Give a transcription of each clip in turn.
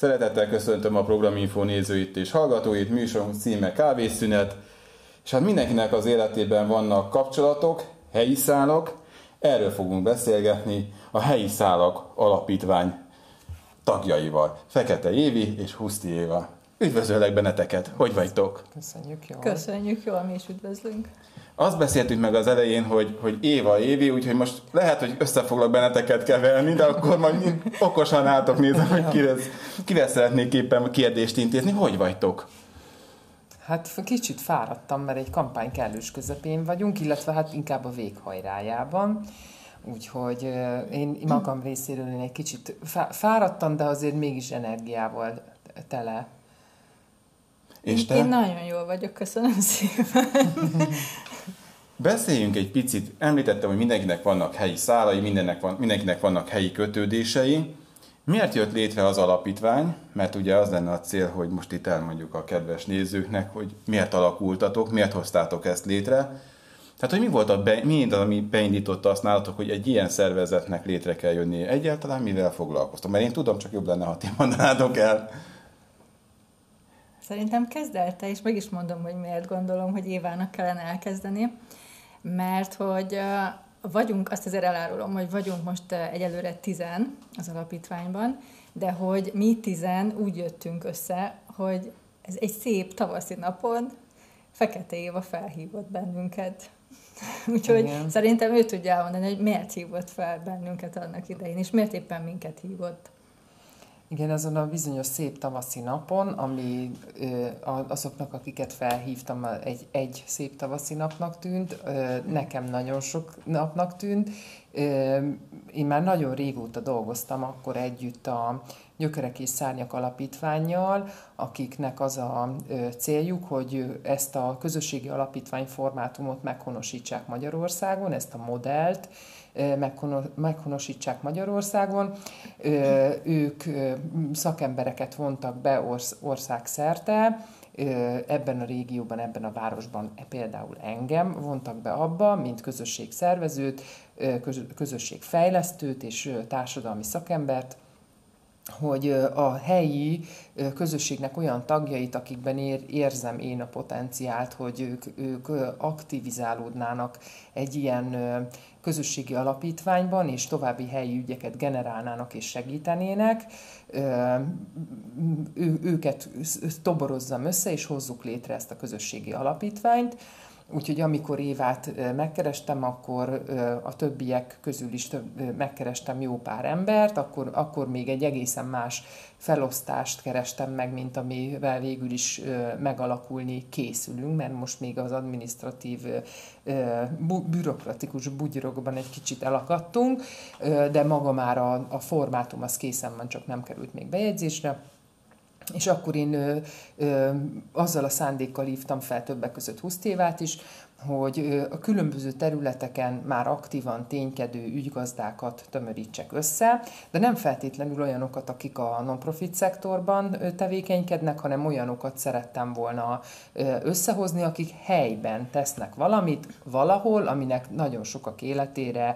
Szeretettel köszöntöm a Programinfo nézőit és hallgatóit, műsorunk címe Kávészünet, és hát mindenkinek az életében vannak kapcsolatok, helyi szálak, erről fogunk beszélgetni a helyi szálak alapítvány tagjaival, Fekete Évi és Huszti Éva. Üdvözöllek benneteket, hogy vagytok? Köszönjük jól. Köszönjük jól, mi is üdvözlünk. Azt beszéltük meg az elején, hogy, hogy Éva Évi, úgyhogy most lehet, hogy össze foglak benneteket keverni, de akkor majd okosan álltok nézem, hogy kivel, kivel szeretnék éppen kérdést intézni. Hogy vagytok? Hát kicsit fáradtam, mert egy kampány kellős közepén vagyunk, illetve hát inkább a véghajrájában. Úgyhogy én magam részéről én egy kicsit fáradtam, de azért mégis energiával tele. És te? Én nagyon jól vagyok, köszönöm szépen. Beszéljünk egy picit, említettem, hogy mindenkinek vannak helyi szálai, mindennek van, mindenkinek vannak helyi kötődései. Miért jött létre az alapítvány? Mert ugye az lenne a cél, hogy most itt elmondjuk a kedves nézőknek, hogy miért alakultatok, miért hoztátok ezt létre. Tehát, hogy mi volt a be, mi az, ami beindította azt nálatok, hogy egy ilyen szervezetnek létre kell jönni? Egyáltalán mivel foglalkoztam? Mert én tudom, csak jobb lenne, ha ti mondanátok el. Szerintem kezd el te, és meg is mondom, hogy miért gondolom, hogy Évának kellene elkezdeni mert hogy vagyunk, azt azért elárulom, hogy vagyunk most egyelőre tizen az alapítványban, de hogy mi tizen úgy jöttünk össze, hogy ez egy szép tavaszi napon Fekete Éva felhívott bennünket. Úgyhogy Igen. szerintem ő tudja elmondani, hogy miért hívott fel bennünket annak idején, és miért éppen minket hívott. Igen, azon a bizonyos szép tavaszi napon, ami azoknak, akiket felhívtam, egy, egy szép tavaszi napnak tűnt, nekem nagyon sok napnak tűnt. Én már nagyon régóta dolgoztam akkor együtt a Gyökerek és Szárnyak Alapítványjal, akiknek az a céljuk, hogy ezt a közösségi alapítvány formátumot meghonosítsák Magyarországon, ezt a modellt, meghonosítsák Magyarországon. Ők szakembereket vontak be országszerte, ebben a régióban, ebben a városban például engem vontak be abba, mint közösségszervezőt, közösségfejlesztőt és társadalmi szakembert, hogy a helyi közösségnek olyan tagjait, akikben ér, érzem én a potenciált, hogy ők, ők aktivizálódnának egy ilyen közösségi alapítványban, és további helyi ügyeket generálnának és segítenének, ő, őket toborozzam össze, és hozzuk létre ezt a közösségi alapítványt. Úgyhogy amikor Évát megkerestem, akkor a többiek közül is több, megkerestem jó pár embert, akkor, akkor még egy egészen más felosztást kerestem meg, mint amivel végül is megalakulni készülünk, mert most még az administratív, bürokratikus bugyrokban egy kicsit elakadtunk, de maga már a, a formátum az készen van, csak nem került még bejegyzésre. És akkor én ö, ö, azzal a szándékkal hívtam fel többek között Husztévát is, hogy a különböző területeken már aktívan ténykedő ügygazdákat tömörítsek össze, de nem feltétlenül olyanokat, akik a non-profit szektorban tevékenykednek, hanem olyanokat szerettem volna összehozni, akik helyben tesznek valamit valahol, aminek nagyon sokak életére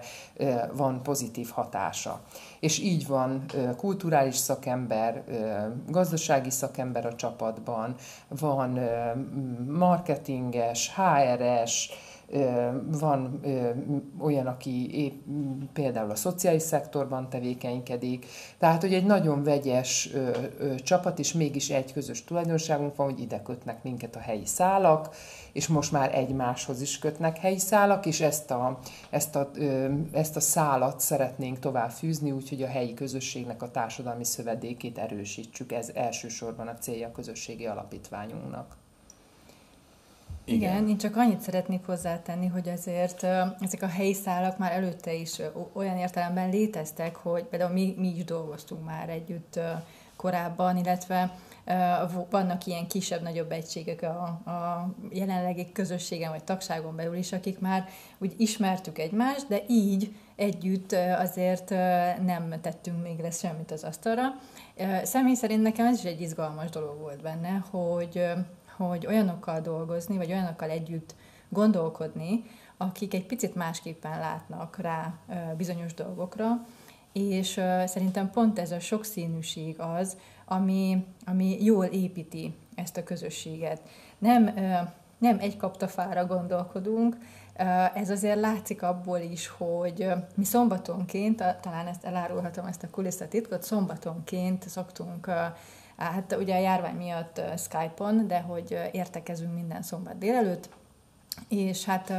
van pozitív hatása. És így van kulturális szakember, gazdasági szakember a csapatban, van marketinges, HRS, van olyan, aki épp, például a szociális szektorban tevékenykedik, tehát, hogy egy nagyon vegyes csapat, és mégis egy közös tulajdonságunk van, hogy ide kötnek minket a helyi szálak, és most már egymáshoz is kötnek helyi szálak, és ezt a, ezt a, ezt a szálat szeretnénk tovább fűzni, úgyhogy a helyi közösségnek a társadalmi szövedékét erősítsük. Ez elsősorban a célja a közösségi alapítványunknak. Igen. Igen, én csak annyit szeretnék hozzátenni, hogy azért ezek a helyi szálak már előtte is olyan értelemben léteztek, hogy például mi, mi is dolgoztunk már együtt korábban, illetve vannak ilyen kisebb-nagyobb egységek a, a jelenlegi közösségen vagy tagságon belül is, akik már úgy ismertük egymást, de így együtt azért nem tettünk még lesz semmit az asztalra. Személy szerint nekem ez is egy izgalmas dolog volt benne, hogy hogy olyanokkal dolgozni, vagy olyanokkal együtt gondolkodni, akik egy picit másképpen látnak rá bizonyos dolgokra, és szerintem pont ez a sokszínűség az, ami, ami jól építi ezt a közösséget. Nem, nem egy kaptafára gondolkodunk, ez azért látszik abból is, hogy mi szombatonként, talán ezt elárulhatom, ezt a kulisszatitkot, szombatonként szoktunk Hát ugye a járvány miatt Skype-on, de hogy értekezünk minden szombat délelőtt, és hát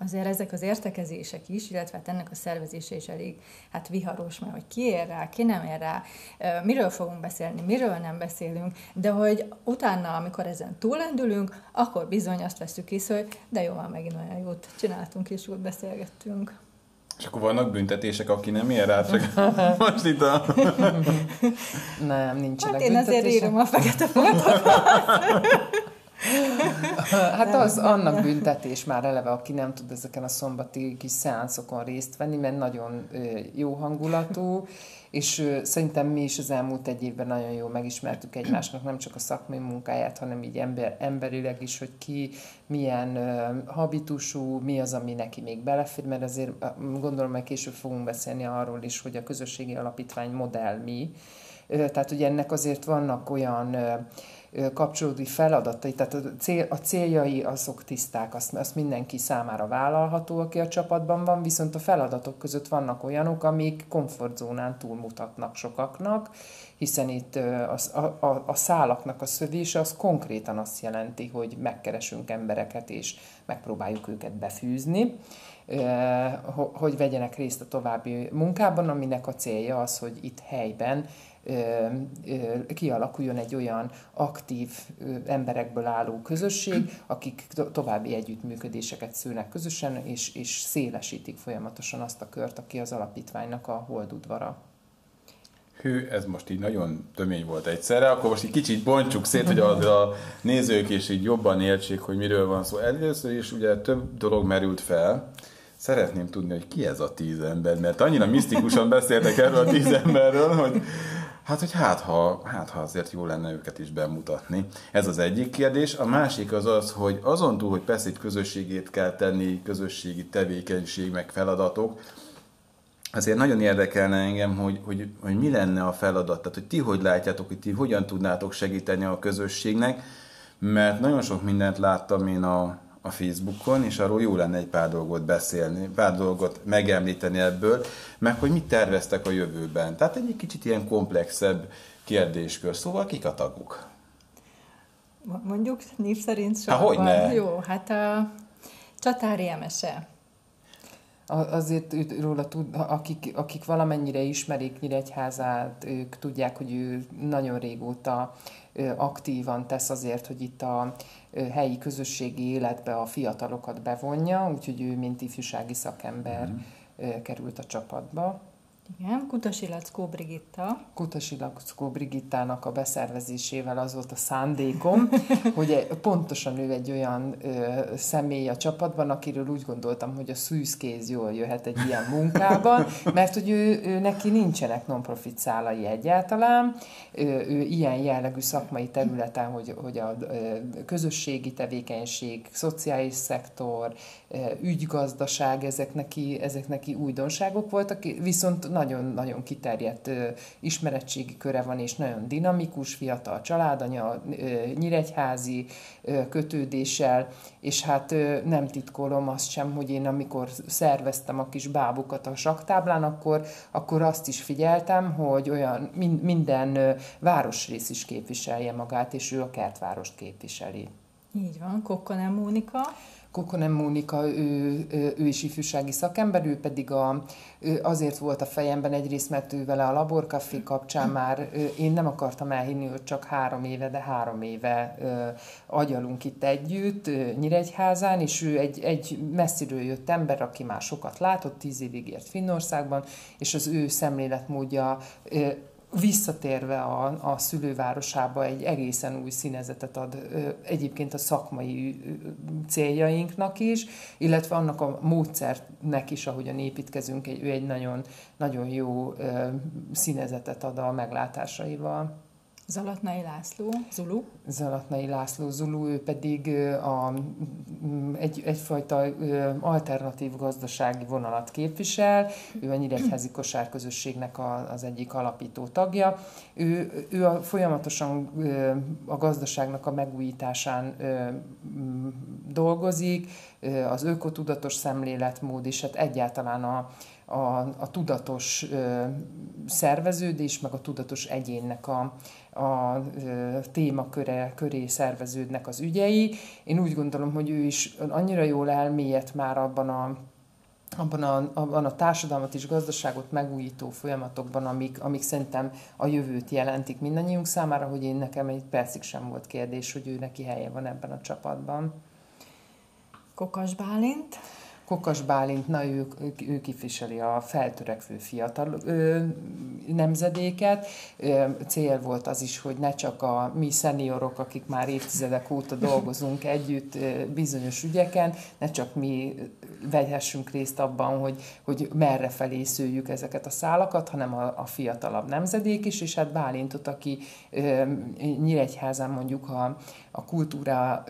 azért ezek az értekezések is, illetve hát ennek a szervezése is elég hát viharos, mert hogy ki ér rá, ki nem ér rá, miről fogunk beszélni, miről nem beszélünk, de hogy utána, amikor ezen túlendülünk, akkor bizony azt veszük észre, hogy de jó, már megint olyan jót csináltunk és jót beszélgettünk. És akkor vannak büntetések, aki nem ér rá, csak most itt a... nem, nincsenek hát én azért írom a fekete foltot. hát az annak büntetés már eleve, aki nem tud ezeken a szombati kis szeánszokon részt venni, mert nagyon jó hangulatú, és szerintem mi is az elmúlt egy évben nagyon jól megismertük egymásnak nem csak a szakmai munkáját, hanem így ember, emberileg is, hogy ki milyen habitusú, mi az, ami neki még belefér, mert azért gondolom, hogy később fogunk beszélni arról is, hogy a közösségi alapítvány modell mi, tehát ugye ennek azért vannak olyan kapcsolódó feladatai, tehát a, cél, a céljai azok tiszták, azt, azt mindenki számára vállalható, aki a csapatban van, viszont a feladatok között vannak olyanok, amik komfortzónán túlmutatnak sokaknak, hiszen itt a, a, a szálaknak a szövése az konkrétan azt jelenti, hogy megkeresünk embereket és megpróbáljuk őket befűzni, hogy vegyenek részt a további munkában, aminek a célja az, hogy itt helyben kialakuljon egy olyan aktív emberekből álló közösség, akik további együttműködéseket szülnek közösen, és, és szélesítik folyamatosan azt a kört, aki az alapítványnak a holdudvara. Hű, ez most így nagyon tömény volt egyszerre, akkor most egy kicsit bontsuk szét, hogy a nézők is így jobban értsék, hogy miről van szó. Először is ugye több dolog merült fel, Szeretném tudni, hogy ki ez a tíz ember, mert annyira misztikusan beszéltek erről a tíz emberről, hogy Hát, hogy hát ha, hát, ha azért jó lenne őket is bemutatni. Ez az egyik kérdés. A másik az az, hogy azon túl, hogy persze egy közösségét kell tenni, közösségi tevékenység, meg feladatok, azért nagyon érdekelne engem, hogy, hogy, hogy mi lenne a feladat, tehát hogy ti hogy látjátok, hogy ti hogyan tudnátok segíteni a közösségnek, mert nagyon sok mindent láttam én a, a Facebookon, és arról jó lenne egy pár dolgot beszélni, pár dolgot megemlíteni ebből, meg hogy mit terveztek a jövőben. Tehát egy kicsit ilyen komplexebb kérdéskör. Szóval kik a taguk? Mondjuk név szerint Há, hogy ne? Jó, hát a Csatári Emese. Azért róla tud, akik, akik valamennyire ismerik Nyíregyházát, ők tudják, hogy ő nagyon régóta aktívan tesz azért, hogy itt a helyi közösségi életbe a fiatalokat bevonja, úgyhogy ő, mint ifjúsági szakember mm. került a csapatba. Igen, Kutasi Lackó Brigitta. Kutasi Lackó Brigittának a beszervezésével az volt a szándékom, hogy pontosan ő egy olyan ö, személy a csapatban, akiről úgy gondoltam, hogy a szűzkéz jól jöhet egy ilyen munkában, mert hogy ő, ő neki nincsenek non-profit szálai egyáltalán, ő, ő ilyen jellegű szakmai területen, hogy, hogy a közösségi tevékenység, szociális szektor, ügygazdaság, ezek neki, ezek neki újdonságok voltak, viszont nagyon-nagyon kiterjedt ismeretségi köre van, és nagyon dinamikus, fiatal családanya, nyíregyházi kötődéssel, és hát nem titkolom azt sem, hogy én amikor szerveztem a kis bábukat a saktáblán, akkor, akkor azt is figyeltem, hogy olyan minden városrész is képviselje magát, és ő a kertvárost képviseli. Így van, Kokkonem Mónika. Kokonem Mónika, ő, ő is ifjúsági szakember, ő pedig a, ő azért volt a fejemben egyrészt, mert ő vele a laborkafé kapcsán már én nem akartam elhinni, hogy csak három éve, de három éve agyalunk itt együtt Nyíregyházán, és ő egy, egy messziről jött ember, aki már sokat látott, tíz évig ért Finnországban, és az ő szemléletmódja visszatérve a, a szülővárosába egy egészen új színezetet ad egyébként a szakmai céljainknak is, illetve annak a módszernek is, ahogyan építkezünk, ő egy nagyon, nagyon jó színezetet ad a meglátásaival. Zalatnai László, Zulu. Zalatnai László, Zulu, ő pedig a, egy, egyfajta alternatív gazdasági vonalat képvisel, ő a Nyíregyházi Kosárközösségnek a, az egyik alapító tagja. Ő, ő a, folyamatosan a gazdaságnak a megújításán dolgozik, az ökotudatos szemléletmód, és hát egyáltalán a, a, a tudatos szerveződés, meg a tudatos egyénnek a, a témaköre köré szerveződnek az ügyei. Én úgy gondolom, hogy ő is annyira jól elmélyedt már abban a abban a, abban a társadalmat és gazdaságot megújító folyamatokban, amik, amik szerintem a jövőt jelentik mindannyiunk számára, hogy én nekem egy percig sem volt kérdés, hogy ő neki helye van ebben a csapatban. Kokas Bálint. Kokas Bálint, na ő, ő képviseli a feltörekvő fiatal ö, nemzedéket. Ö, cél volt az is, hogy ne csak a mi szeniorok, akik már évtizedek óta dolgozunk együtt ö, bizonyos ügyeken, ne csak mi vegyhessünk részt abban, hogy, hogy merre felé szőjük ezeket a szálakat, hanem a, a fiatalabb nemzedék is, és hát Bálintot, aki ö, Nyíregyházán mondjuk a, a kultúra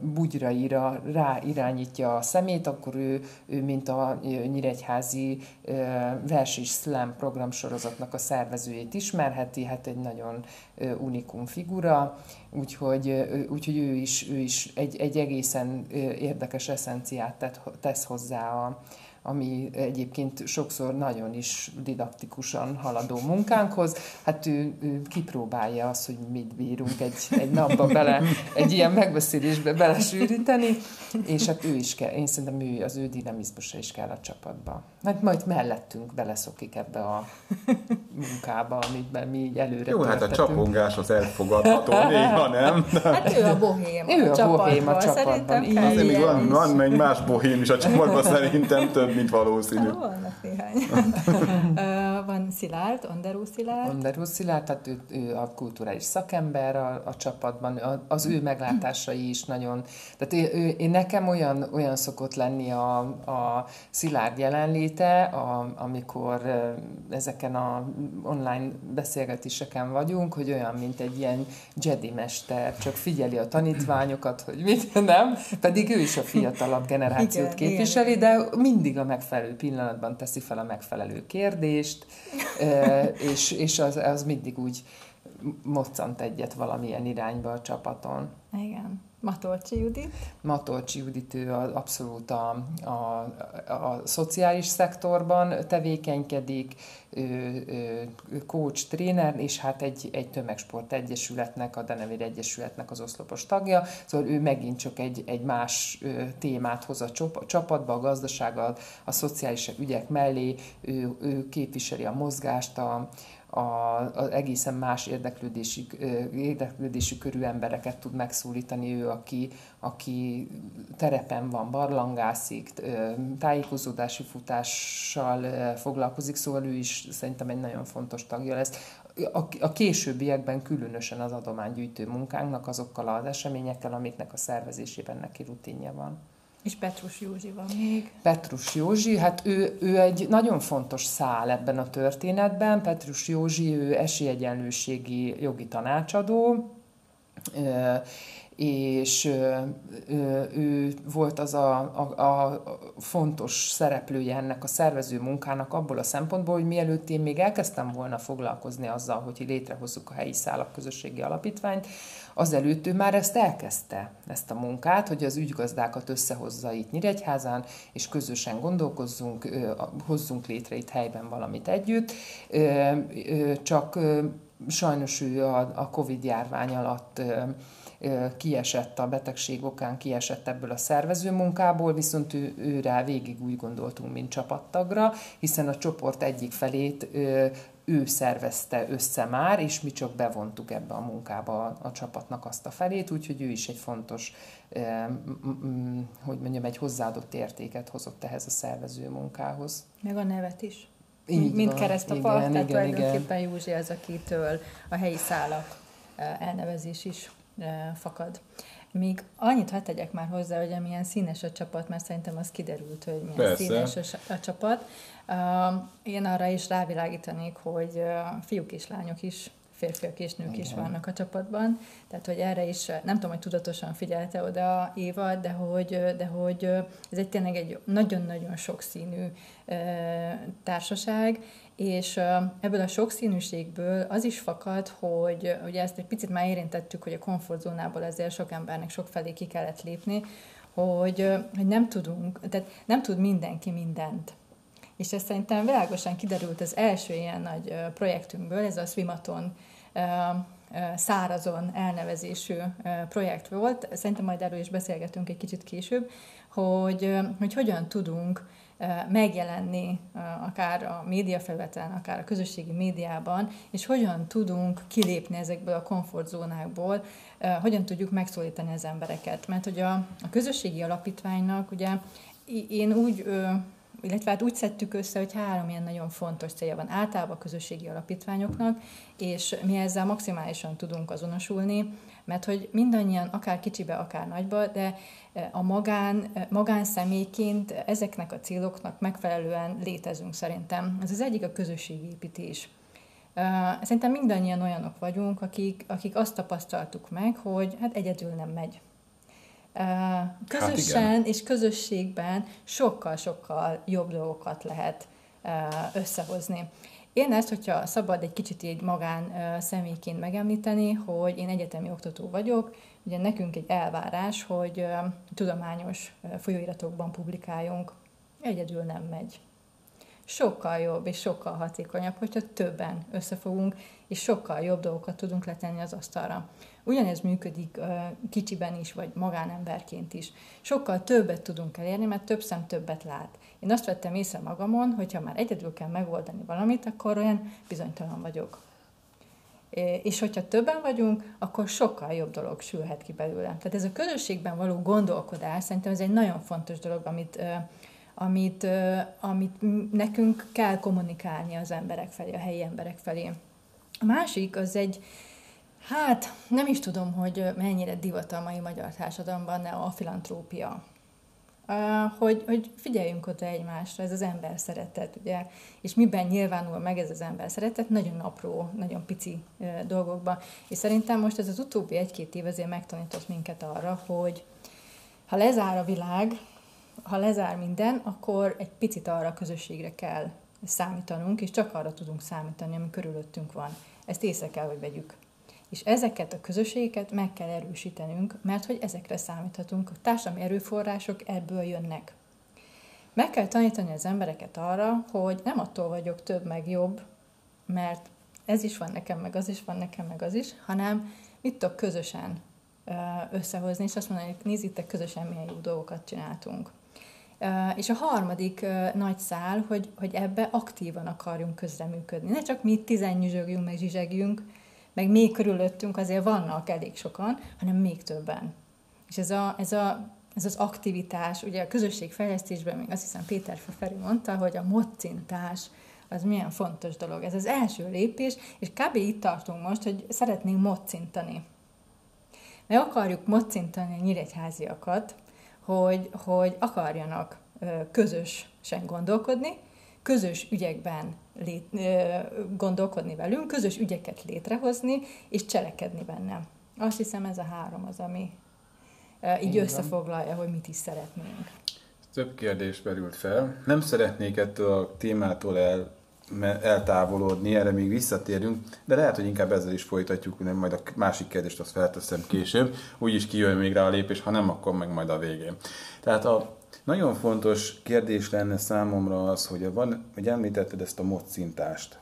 bugyraira rá irányítja a szemét, akkor ő ő mint a Nyíregyházi vers és slam programsorozatnak a szervezőjét ismerheti, hát egy nagyon unikum figura, úgyhogy, úgyhogy ő, is, ő is egy, egy egészen érdekes eszenciát tesz hozzá a, ami egyébként sokszor nagyon is didaktikusan haladó munkánkhoz. Hát ő, ő kipróbálja azt, hogy mit bírunk egy, egy napba bele, egy ilyen megbeszélésbe belesűríteni, és hát ő is kell, én szerintem ő, az ő dinamizmusa is kell a csapatba. Hát majd mellettünk beleszokik ebbe a munkába, amiben mi így előre Jó, hát a csapongás az elfogadható, néha nem. Hát ő a bohém ő a, a bohém a csapatban. Azért még van, van egy más bohém is a csapatban szerintem több mint valószínű. Hát, vannak néhány. van Szilárd, Anderú Szilárd. Anderú Szilárd, tehát ő, ő a kulturális szakember a, a csapatban, az ő meglátásai is nagyon, tehát ő, én nekem olyan, olyan szokott lenni a, a Szilárd jelenléte, a, amikor ezeken a online beszélgetéseken vagyunk, hogy olyan, mint egy ilyen Jedi mester, csak figyeli a tanítványokat, hogy mit nem, pedig ő is a fiatalabb generációt igen, képviseli, igen. de mindig a megfelelő pillanatban teszi fel a megfelelő kérdést, és, és az, az mindig úgy moccant egyet valamilyen irányba a csapaton. Igen. Matolcsi Judit? Matolcsi Judit, ő abszolút a, a, a szociális szektorban tevékenykedik, ő, ő, ő coach, tréner, és hát egy, egy tömegsport egyesületnek, a Denevér Egyesületnek az oszlopos tagja, szóval ő megint csak egy, egy más témát hoz a csapatba, a gazdasággal, a szociális ügyek mellé, ő, ő képviseli a mozgást, a, a, az egészen más érdeklődési, érdeklődési körű embereket tud megszólítani ő, aki, aki terepen van, barlangászik, tájékozódási futással foglalkozik, szóval ő is szerintem egy nagyon fontos tagja lesz. A, későbbiekben különösen az adománygyűjtő munkánknak azokkal az eseményekkel, amiknek a szervezésében neki rutinja van. És Petrus Józsi van még. Petrus Józsi, hát ő, ő egy nagyon fontos szál ebben a történetben. Petrus Józsi, ő esélyegyenlőségi jogi tanácsadó, és ő volt az a, a, a fontos szereplője ennek a szervező munkának abból a szempontból, hogy mielőtt én még elkezdtem volna foglalkozni azzal, hogy létrehozzuk a helyi szállak közösségi alapítványt, azelőtt ő már ezt elkezdte, ezt a munkát, hogy az ügygazdákat összehozza itt Nyíregyházán, és közösen gondolkozzunk, hozzunk létre itt helyben valamit együtt, csak sajnos ő a Covid járvány alatt kiesett a betegség okán, kiesett ebből a szervező munkából, viszont ő, őre végig úgy gondoltunk, mint csapattagra, hiszen a csoport egyik felét ő szervezte össze már, és mi csak bevontuk ebbe a munkába a, a csapatnak azt a felét, úgyhogy ő is egy fontos, eh, hogy mondjam, egy hozzáadott értéket hozott ehhez a szervező munkához. Meg a nevet is. Így Mint keresztapa, tehát igen, tulajdonképpen igen. Józsi az, akitől a helyi szálak elnevezés is fakad. Még annyit hadd tegyek már hozzá, hogy amilyen színes a csapat, mert szerintem az kiderült, hogy milyen Persze. színes a csapat. Én arra is rávilágítanék, hogy fiúk és lányok is férfiak és nők is vannak a csapatban, tehát hogy erre is, nem tudom, hogy tudatosan figyelte oda Éva, de hogy, de hogy ez egy tényleg egy nagyon-nagyon sokszínű társaság, és ebből a sokszínűségből az is fakad, hogy ugye ezt egy picit már érintettük, hogy a komfortzónából ezért sok embernek sok felé ki kellett lépni, hogy, hogy nem tudunk, tehát nem tud mindenki mindent. És ez szerintem világosan kiderült az első ilyen nagy projektünkből, ez a Swimaton szárazon elnevezésű projekt volt. Szerintem majd erről is beszélgetünk egy kicsit később, hogy, hogy hogyan tudunk megjelenni akár a médiafelületen, akár a közösségi médiában, és hogyan tudunk kilépni ezekből a komfortzónákból, hogyan tudjuk megszólítani az embereket. Mert hogy a, a közösségi alapítványnak ugye én úgy illetve hát úgy szedtük össze, hogy három ilyen nagyon fontos célja van általában a közösségi alapítványoknak, és mi ezzel maximálisan tudunk azonosulni, mert hogy mindannyian, akár kicsibe, akár nagyba, de e, a magán, e, magánszemélyként ezeknek a céloknak megfelelően létezünk szerintem. Ez az egyik a közösségépítés. E, szerintem mindannyian olyanok vagyunk, akik, akik azt tapasztaltuk meg, hogy hát egyedül nem megy. Közösen hát és közösségben sokkal-sokkal jobb dolgokat lehet összehozni. Én ezt, hogyha szabad egy kicsit így magán személyként megemlíteni, hogy én egyetemi oktató vagyok, ugye nekünk egy elvárás, hogy tudományos folyóiratokban publikáljunk. Egyedül nem megy. Sokkal jobb és sokkal hatékonyabb, hogyha többen összefogunk, és sokkal jobb dolgokat tudunk letenni az asztalra. Ugyanez működik kicsiben is, vagy magánemberként is. Sokkal többet tudunk elérni, mert több szem többet lát. Én azt vettem észre magamon, hogy ha már egyedül kell megoldani valamit, akkor olyan bizonytalan vagyok. És hogyha többen vagyunk, akkor sokkal jobb dolog sülhet ki belőle. Tehát ez a közösségben való gondolkodás, szerintem ez egy nagyon fontos dolog, amit, amit, amit nekünk kell kommunikálni az emberek felé, a helyi emberek felé. A másik az egy, hát nem is tudom, hogy mennyire divat a mai magyar társadalomban a filantrópia hogy, hogy figyeljünk oda egymásra, ez az ember szeretet, ugye, és miben nyilvánul meg ez az ember szeretet, nagyon apró, nagyon pici dolgokban. És szerintem most ez az utóbbi egy-két év azért megtanított minket arra, hogy ha lezár a világ, ha lezár minden, akkor egy picit arra a közösségre kell számítanunk, és csak arra tudunk számítani, ami körülöttünk van. Ezt észre kell, hogy vegyük. És ezeket a közösségeket meg kell erősítenünk, mert hogy ezekre számíthatunk, a társadalmi erőforrások ebből jönnek. Meg kell tanítani az embereket arra, hogy nem attól vagyok több meg jobb, mert ez is van nekem, meg az is van nekem, meg az is, hanem mit tudok közösen összehozni, és azt mondani, hogy nézzétek, közösen milyen jó dolgokat csináltunk. És a harmadik nagy szál, hogy, hogy ebbe aktívan akarjunk közreműködni. Ne csak mi tizennyüzsögjünk, meg zsizsegjünk, meg még körülöttünk azért vannak elég sokan, hanem még többen. És ez, a, ez, a, ez az aktivitás, ugye a közösségfejlesztésben még azt hiszem Péter Feferi mondta, hogy a mocintás, az milyen fontos dolog. Ez az első lépés, és kb. itt tartunk most, hogy szeretnénk mocintani. Meg akarjuk mocintani a nyíregyháziakat, hogy, hogy akarjanak közösen gondolkodni, közös ügyekben lét, gondolkodni velünk, közös ügyeket létrehozni, és cselekedni benne. Azt hiszem ez a három az, ami így Igen. összefoglalja, hogy mit is szeretnénk. Több kérdés merült fel. Nem szeretnék ettől a témától el, eltávolodni, erre még visszatérünk, de lehet, hogy inkább ezzel is folytatjuk, nem majd a másik kérdést azt felteszem később, úgyis kijön még rá a lépés, ha nem, akkor meg majd a végén. Tehát a nagyon fontos kérdés lenne számomra az, hogy, van, hogy említetted ezt a mocintást.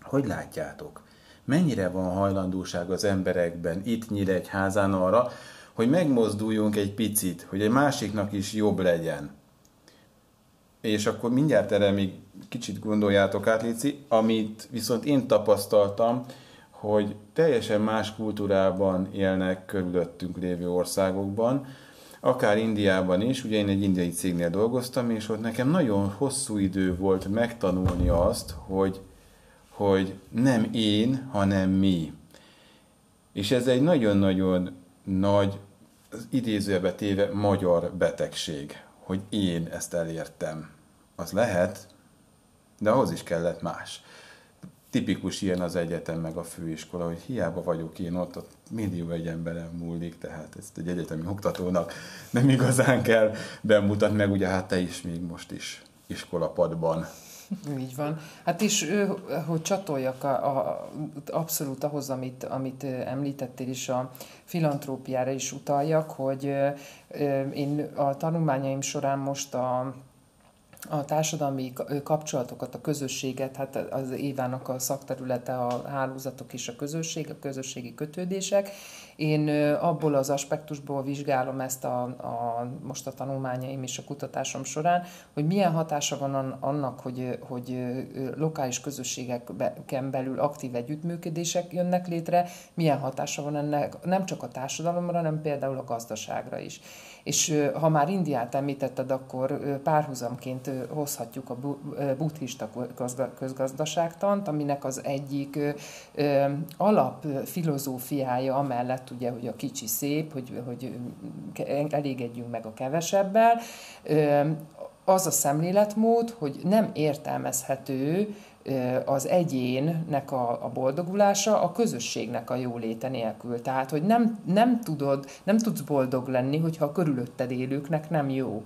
Hogy látjátok? Mennyire van hajlandóság az emberekben itt házán arra, hogy megmozduljunk egy picit, hogy egy másiknak is jobb legyen. És akkor mindjárt erre még kicsit gondoljátok át, Lici, amit viszont én tapasztaltam, hogy teljesen más kultúrában élnek körülöttünk lévő országokban, akár Indiában is, ugye én egy indiai cégnél dolgoztam, és ott nekem nagyon hosszú idő volt megtanulni azt, hogy, hogy nem én, hanem mi. És ez egy nagyon-nagyon nagy, idézőbe téve magyar betegség, hogy én ezt elértem. Az lehet, de ahhoz is kellett más. Tipikus ilyen az egyetem meg a főiskola, hogy hiába vagyok én ott, ott millió egy emberen múlik, tehát ezt egy egyetemi oktatónak nem igazán kell bemutatni, meg ugye hát te is még most is iskolapadban így van. Hát is, hogy csatoljak a, a, abszolút ahhoz, amit, amit említettél is, a filantrópiára is utaljak, hogy én a tanulmányaim során most a a társadalmi kapcsolatokat, a közösséget, hát az évának a szakterülete a hálózatok és a közösség, a közösségi kötődések. Én abból az aspektusból vizsgálom ezt a, a most a tanulmányaim és a kutatásom során, hogy milyen hatása van annak, hogy, hogy lokális közösségeken belül aktív együttműködések jönnek létre, milyen hatása van ennek nem csak a társadalomra, hanem például a gazdaságra is. És ha már Indiát említetted, akkor párhuzamként hozhatjuk a buddhista közgazdaságtant, aminek az egyik alapfilozófiája amellett ugye, hogy a kicsi szép, hogy, hogy elégedjünk meg a kevesebbel, az a szemléletmód, hogy nem értelmezhető az egyénnek a, a boldogulása a közösségnek a jóléte nélkül. Tehát, hogy nem, nem, tudod, nem tudsz boldog lenni, hogyha a körülötted élőknek nem jó.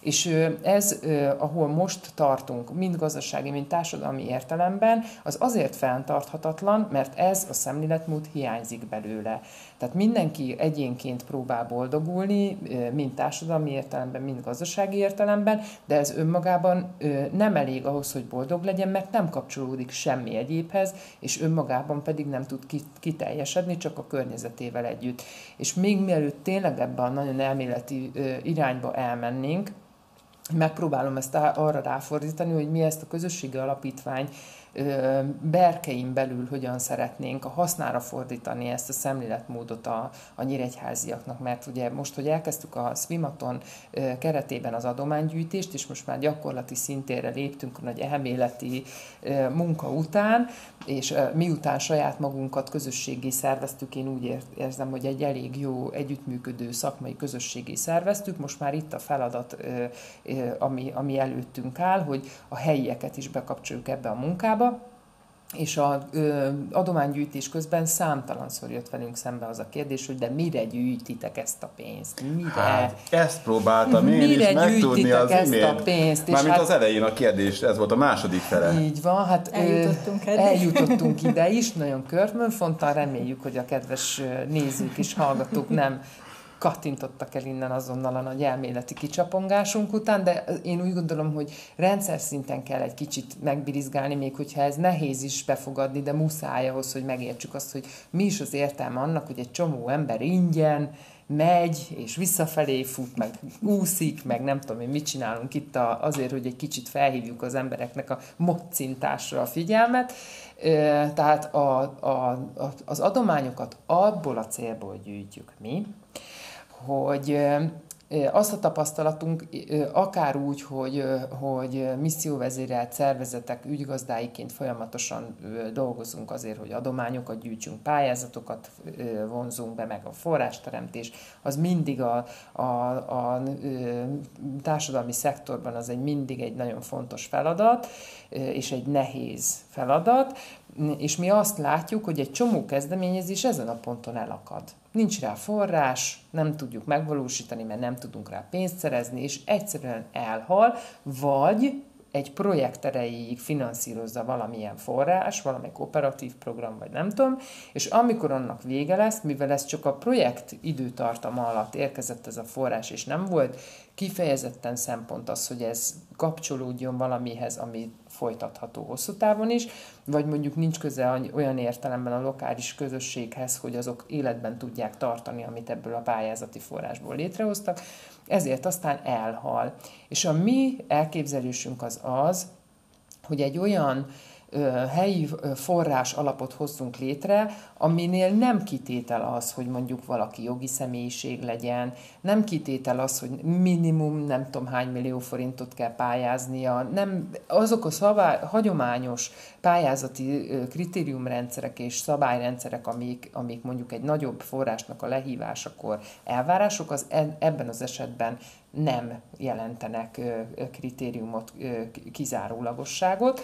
És ez, ahol most tartunk, mind gazdasági, mind társadalmi értelemben, az azért fenntarthatatlan, mert ez a szemléletmód hiányzik belőle. Tehát mindenki egyénként próbál boldogulni, mind társadalmi értelemben, mind gazdasági értelemben, de ez önmagában nem elég ahhoz, hogy boldog legyen, mert nem kapcsolódik semmi egyébhez, és önmagában pedig nem tud kiteljesedni, csak a környezetével együtt. És még mielőtt tényleg ebben a nagyon elméleti irányba elmennénk, megpróbálom ezt arra ráfordítani, hogy mi ezt a közösségi alapítvány berkein belül hogyan szeretnénk a hasznára fordítani ezt a szemléletmódot a, a nyíregyháziaknak, mert ugye most, hogy elkezdtük a Swimaton keretében az adománygyűjtést, és most már gyakorlati szintére léptünk a nagy elméleti munka után, és miután saját magunkat közösségi szerveztük, én úgy érzem, hogy egy elég jó együttműködő szakmai közösségi szerveztük, most már itt a feladat, ami, ami előttünk áll, hogy a helyieket is bekapcsoljuk ebbe a munkába, és a ö, adománygyűjtés közben számtalanszor jött velünk szembe az a kérdés, hogy de mire gyűjtitek ezt a pénzt? Mire? Hát, ezt próbáltam én mire is megtudni az ezt imént. a pénzt? Mármint hát, az elején a kérdés, ez volt a második fele. Így van, hát eljutottunk, ö, eljutottunk ide is, nagyon körmönfontan, reméljük, hogy a kedves nézők és hallgatók nem kattintottak el innen azonnal a nagy elméleti kicsapongásunk után, de én úgy gondolom, hogy rendszer szinten kell egy kicsit megbirizgálni, még hogyha ez nehéz is befogadni, de muszáj ahhoz, hogy megértsük azt, hogy mi is az értelme annak, hogy egy csomó ember ingyen, megy, és visszafelé fut, meg úszik, meg nem tudom én mit csinálunk itt a, azért, hogy egy kicsit felhívjuk az embereknek a moccintásra a figyelmet. Tehát a, a, az adományokat abból a célból gyűjtjük mi, hogy azt a tapasztalatunk, akár úgy, hogy, hogy misszióvezérelt szervezetek ügygazdáiként folyamatosan dolgozunk azért, hogy adományokat gyűjtsünk, pályázatokat vonzunk be, meg a forrásteremtés, az mindig a, a, a társadalmi szektorban az egy mindig egy nagyon fontos feladat, és egy nehéz feladat, és mi azt látjuk, hogy egy csomó kezdeményezés ezen a ponton elakad. Nincs rá forrás, nem tudjuk megvalósítani, mert nem tudunk rá pénzt szerezni, és egyszerűen elhal, vagy egy projekt erejéig finanszírozza valamilyen forrás, valami kooperatív program, vagy nem tudom, és amikor annak vége lesz, mivel ez csak a projekt időtartama alatt érkezett ez a forrás, és nem volt kifejezetten szempont az, hogy ez kapcsolódjon valamihez, ami folytatható hosszú távon is, vagy mondjuk nincs köze olyan értelemben a lokális közösséghez, hogy azok életben tudják tartani, amit ebből a pályázati forrásból létrehoztak, ezért aztán elhal. És a mi elképzelésünk az az, hogy egy olyan helyi forrás alapot hozzunk létre, aminél nem kitétel az, hogy mondjuk valaki jogi személyiség legyen, nem kitétel az, hogy minimum nem tudom hány millió forintot kell pályáznia, nem, azok a szabály, hagyományos pályázati kritériumrendszerek és szabályrendszerek, amik, amik mondjuk egy nagyobb forrásnak a lehívásakor elvárások, az e, ebben az esetben nem jelentenek kritériumot, kizárólagosságot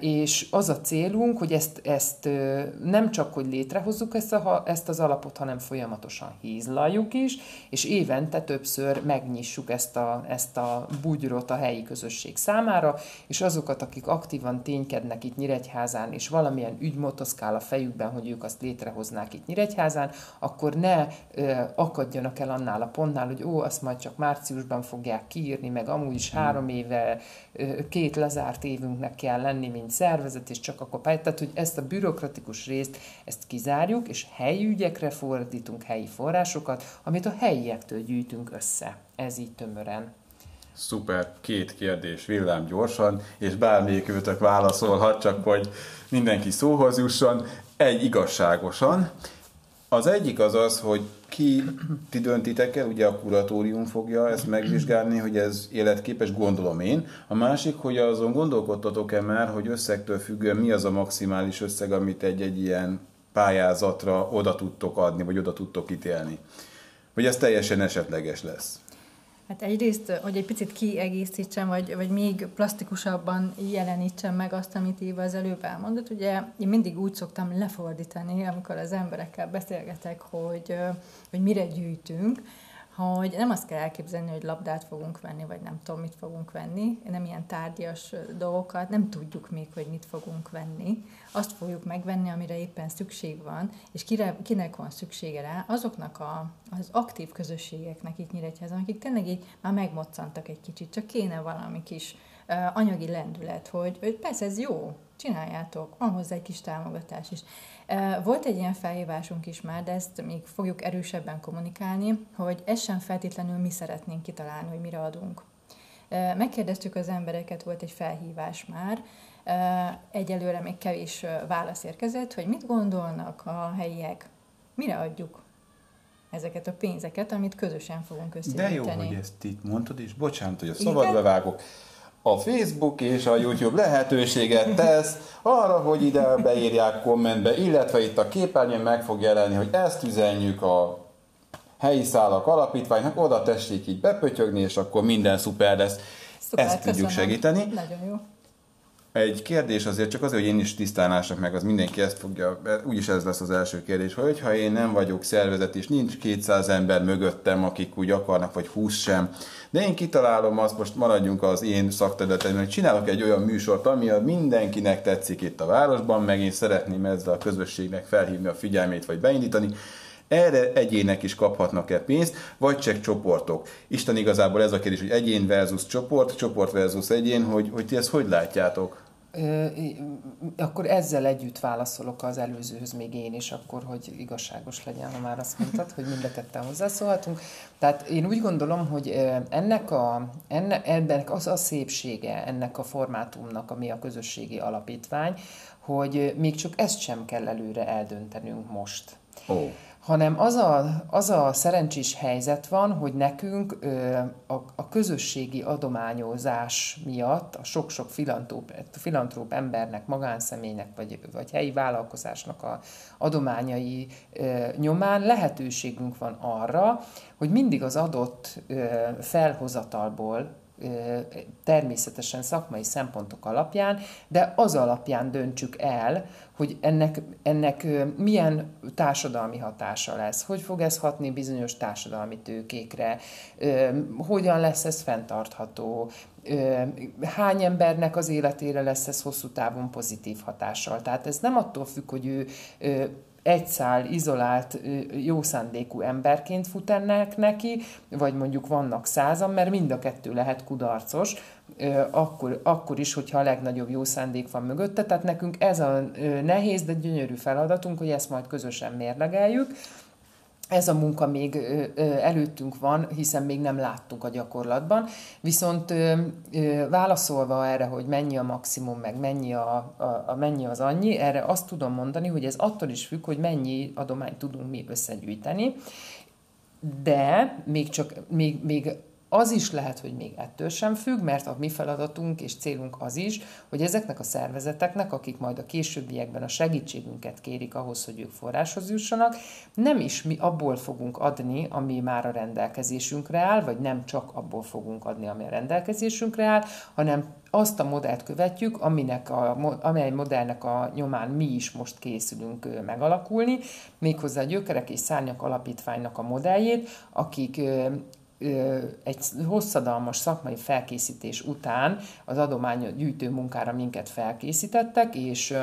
és az a célunk, hogy ezt, ezt nem csak, hogy létrehozzuk ezt, a, ezt az alapot, hanem folyamatosan hízlaljuk is, és évente többször megnyissuk ezt a, ezt a bugyrot a helyi közösség számára, és azokat, akik aktívan ténykednek itt Nyíregyházán, és valamilyen ügy motoszkál a fejükben, hogy ők azt létrehoznák itt Nyíregyházán, akkor ne ö, akadjanak el annál a pontnál, hogy ó, azt majd csak márciusban fogják kiírni, meg amúgy is három éve, ö, két lezárt évünknek kell kell lenni, mint szervezet, és csak akkor pályát. Tehát, hogy ezt a bürokratikus részt, ezt kizárjuk, és helyi ügyekre fordítunk helyi forrásokat, amit a helyiektől gyűjtünk össze. Ez így tömören. Szuper, két kérdés villám gyorsan, és bármelyik őtök válaszolhat, csak hogy mindenki szóhoz jusson. Egy igazságosan. Az egyik az az, hogy ki ti döntitek el, ugye a kuratórium fogja ezt megvizsgálni, hogy ez életképes, gondolom én. A másik, hogy azon gondolkodtatok-e már, hogy összegtől függően mi az a maximális összeg, amit egy-egy ilyen pályázatra oda tudtok adni, vagy oda tudtok ítélni. Hogy ez teljesen esetleges lesz. Hát egyrészt, hogy egy picit kiegészítsem, vagy, vagy még plastikusabban jelenítsem meg azt, amit Éva az előbb elmondott. Ugye én mindig úgy szoktam lefordítani, amikor az emberekkel beszélgetek, hogy, hogy mire gyűjtünk, hogy nem azt kell elképzelni, hogy labdát fogunk venni, vagy nem tudom, mit fogunk venni, nem ilyen tárgyas dolgokat, nem tudjuk még, hogy mit fogunk venni. Azt fogjuk megvenni, amire éppen szükség van, és kire, kinek van szüksége rá, azoknak a, az aktív közösségeknek itt Nyíregyházan, akik tényleg így már megmoccantak egy kicsit, csak kéne valami kis anyagi lendület, hogy, hogy persze ez jó, csináljátok, van hozzá egy kis támogatás is. Volt egy ilyen felhívásunk is már, de ezt még fogjuk erősebben kommunikálni, hogy ez sem feltétlenül mi szeretnénk kitalálni, hogy mire adunk. Megkérdeztük az embereket, volt egy felhívás már, egyelőre még kevés válasz érkezett, hogy mit gondolnak a helyiek, mire adjuk ezeket a pénzeket, amit közösen fogunk összegyűjteni. De jó, hogy ezt itt mondtad, és bocsánat, hogy a szabadba vágok a Facebook és a YouTube lehetőséget tesz arra, hogy ide beírják kommentbe, illetve itt a képernyőn meg fog jelenni, hogy ezt üzenjük a helyi szálak alapítványnak, oda tessék így bepötyögni, és akkor minden szuper lesz. Szuper, ezt tudjuk köszönöm. segíteni. Nagyon jó. Egy kérdés azért csak azért, hogy én is tisztálásnak meg, az mindenki ezt fogja, úgyis ez lesz az első kérdés, hogy ha én nem vagyok szervezet, és nincs 200 ember mögöttem, akik úgy akarnak, vagy 20 sem, de én kitalálom azt, most maradjunk az én szakterületemben, hogy csinálok egy olyan műsort, ami mindenkinek tetszik itt a városban, meg én szeretném ezzel a közösségnek felhívni a figyelmét, vagy beindítani, erre egyének is kaphatnak-e pénzt, vagy csak csoportok. Isten igazából ez a kérdés, hogy egyén versus csoport, csoport versus egyén, hogy, hogy ti ezt hogy látjátok? Akkor ezzel együtt válaszolok az előzőhöz még én is, akkor, hogy igazságos legyen, ha már azt mondtad, hogy mind ketten hozzászólhatunk. Tehát én úgy gondolom, hogy ennek, a, enne, ennek az a szépsége ennek a formátumnak, ami a közösségi alapítvány, hogy még csak ezt sem kell előre eldöntenünk most. Oh hanem az a, az a szerencsés helyzet van, hogy nekünk ö, a, a közösségi adományozás miatt a sok-sok filantróp, filantróp embernek, magánszemélynek vagy, vagy helyi vállalkozásnak a adományai ö, nyomán lehetőségünk van arra, hogy mindig az adott ö, felhozatalból természetesen szakmai szempontok alapján, de az alapján döntsük el, hogy ennek, ennek milyen társadalmi hatása lesz, hogy fog ez hatni bizonyos társadalmi tőkékre, hogyan lesz ez fenntartható, hány embernek az életére lesz ez hosszú távon pozitív hatással. Tehát ez nem attól függ, hogy ő egy izolált, jó szándékú emberként fut ennek neki, vagy mondjuk vannak százan, mert mind a kettő lehet kudarcos, akkor, akkor is, hogyha a legnagyobb jó szándék van mögötte. Tehát nekünk ez a nehéz, de gyönyörű feladatunk, hogy ezt majd közösen mérlegeljük, ez a munka még előttünk van, hiszen még nem láttuk a gyakorlatban. Viszont válaszolva erre, hogy mennyi a maximum, meg mennyi, a, a, a mennyi az annyi, erre azt tudom mondani, hogy ez attól is függ, hogy mennyi adományt tudunk mi összegyűjteni, de még csak még, még az is lehet, hogy még ettől sem függ, mert a mi feladatunk és célunk az is, hogy ezeknek a szervezeteknek, akik majd a későbbiekben a segítségünket kérik ahhoz, hogy ők forráshoz jussanak, nem is mi abból fogunk adni, ami már a rendelkezésünkre áll, vagy nem csak abból fogunk adni, ami a rendelkezésünkre áll, hanem azt a modellt követjük, aminek a, amely modellnek a nyomán mi is most készülünk megalakulni, méghozzá a Gyökerek és Szárnyak Alapítványnak a modelljét, akik egy hosszadalmas szakmai felkészítés után az adománygyűjtő munkára minket felkészítettek, és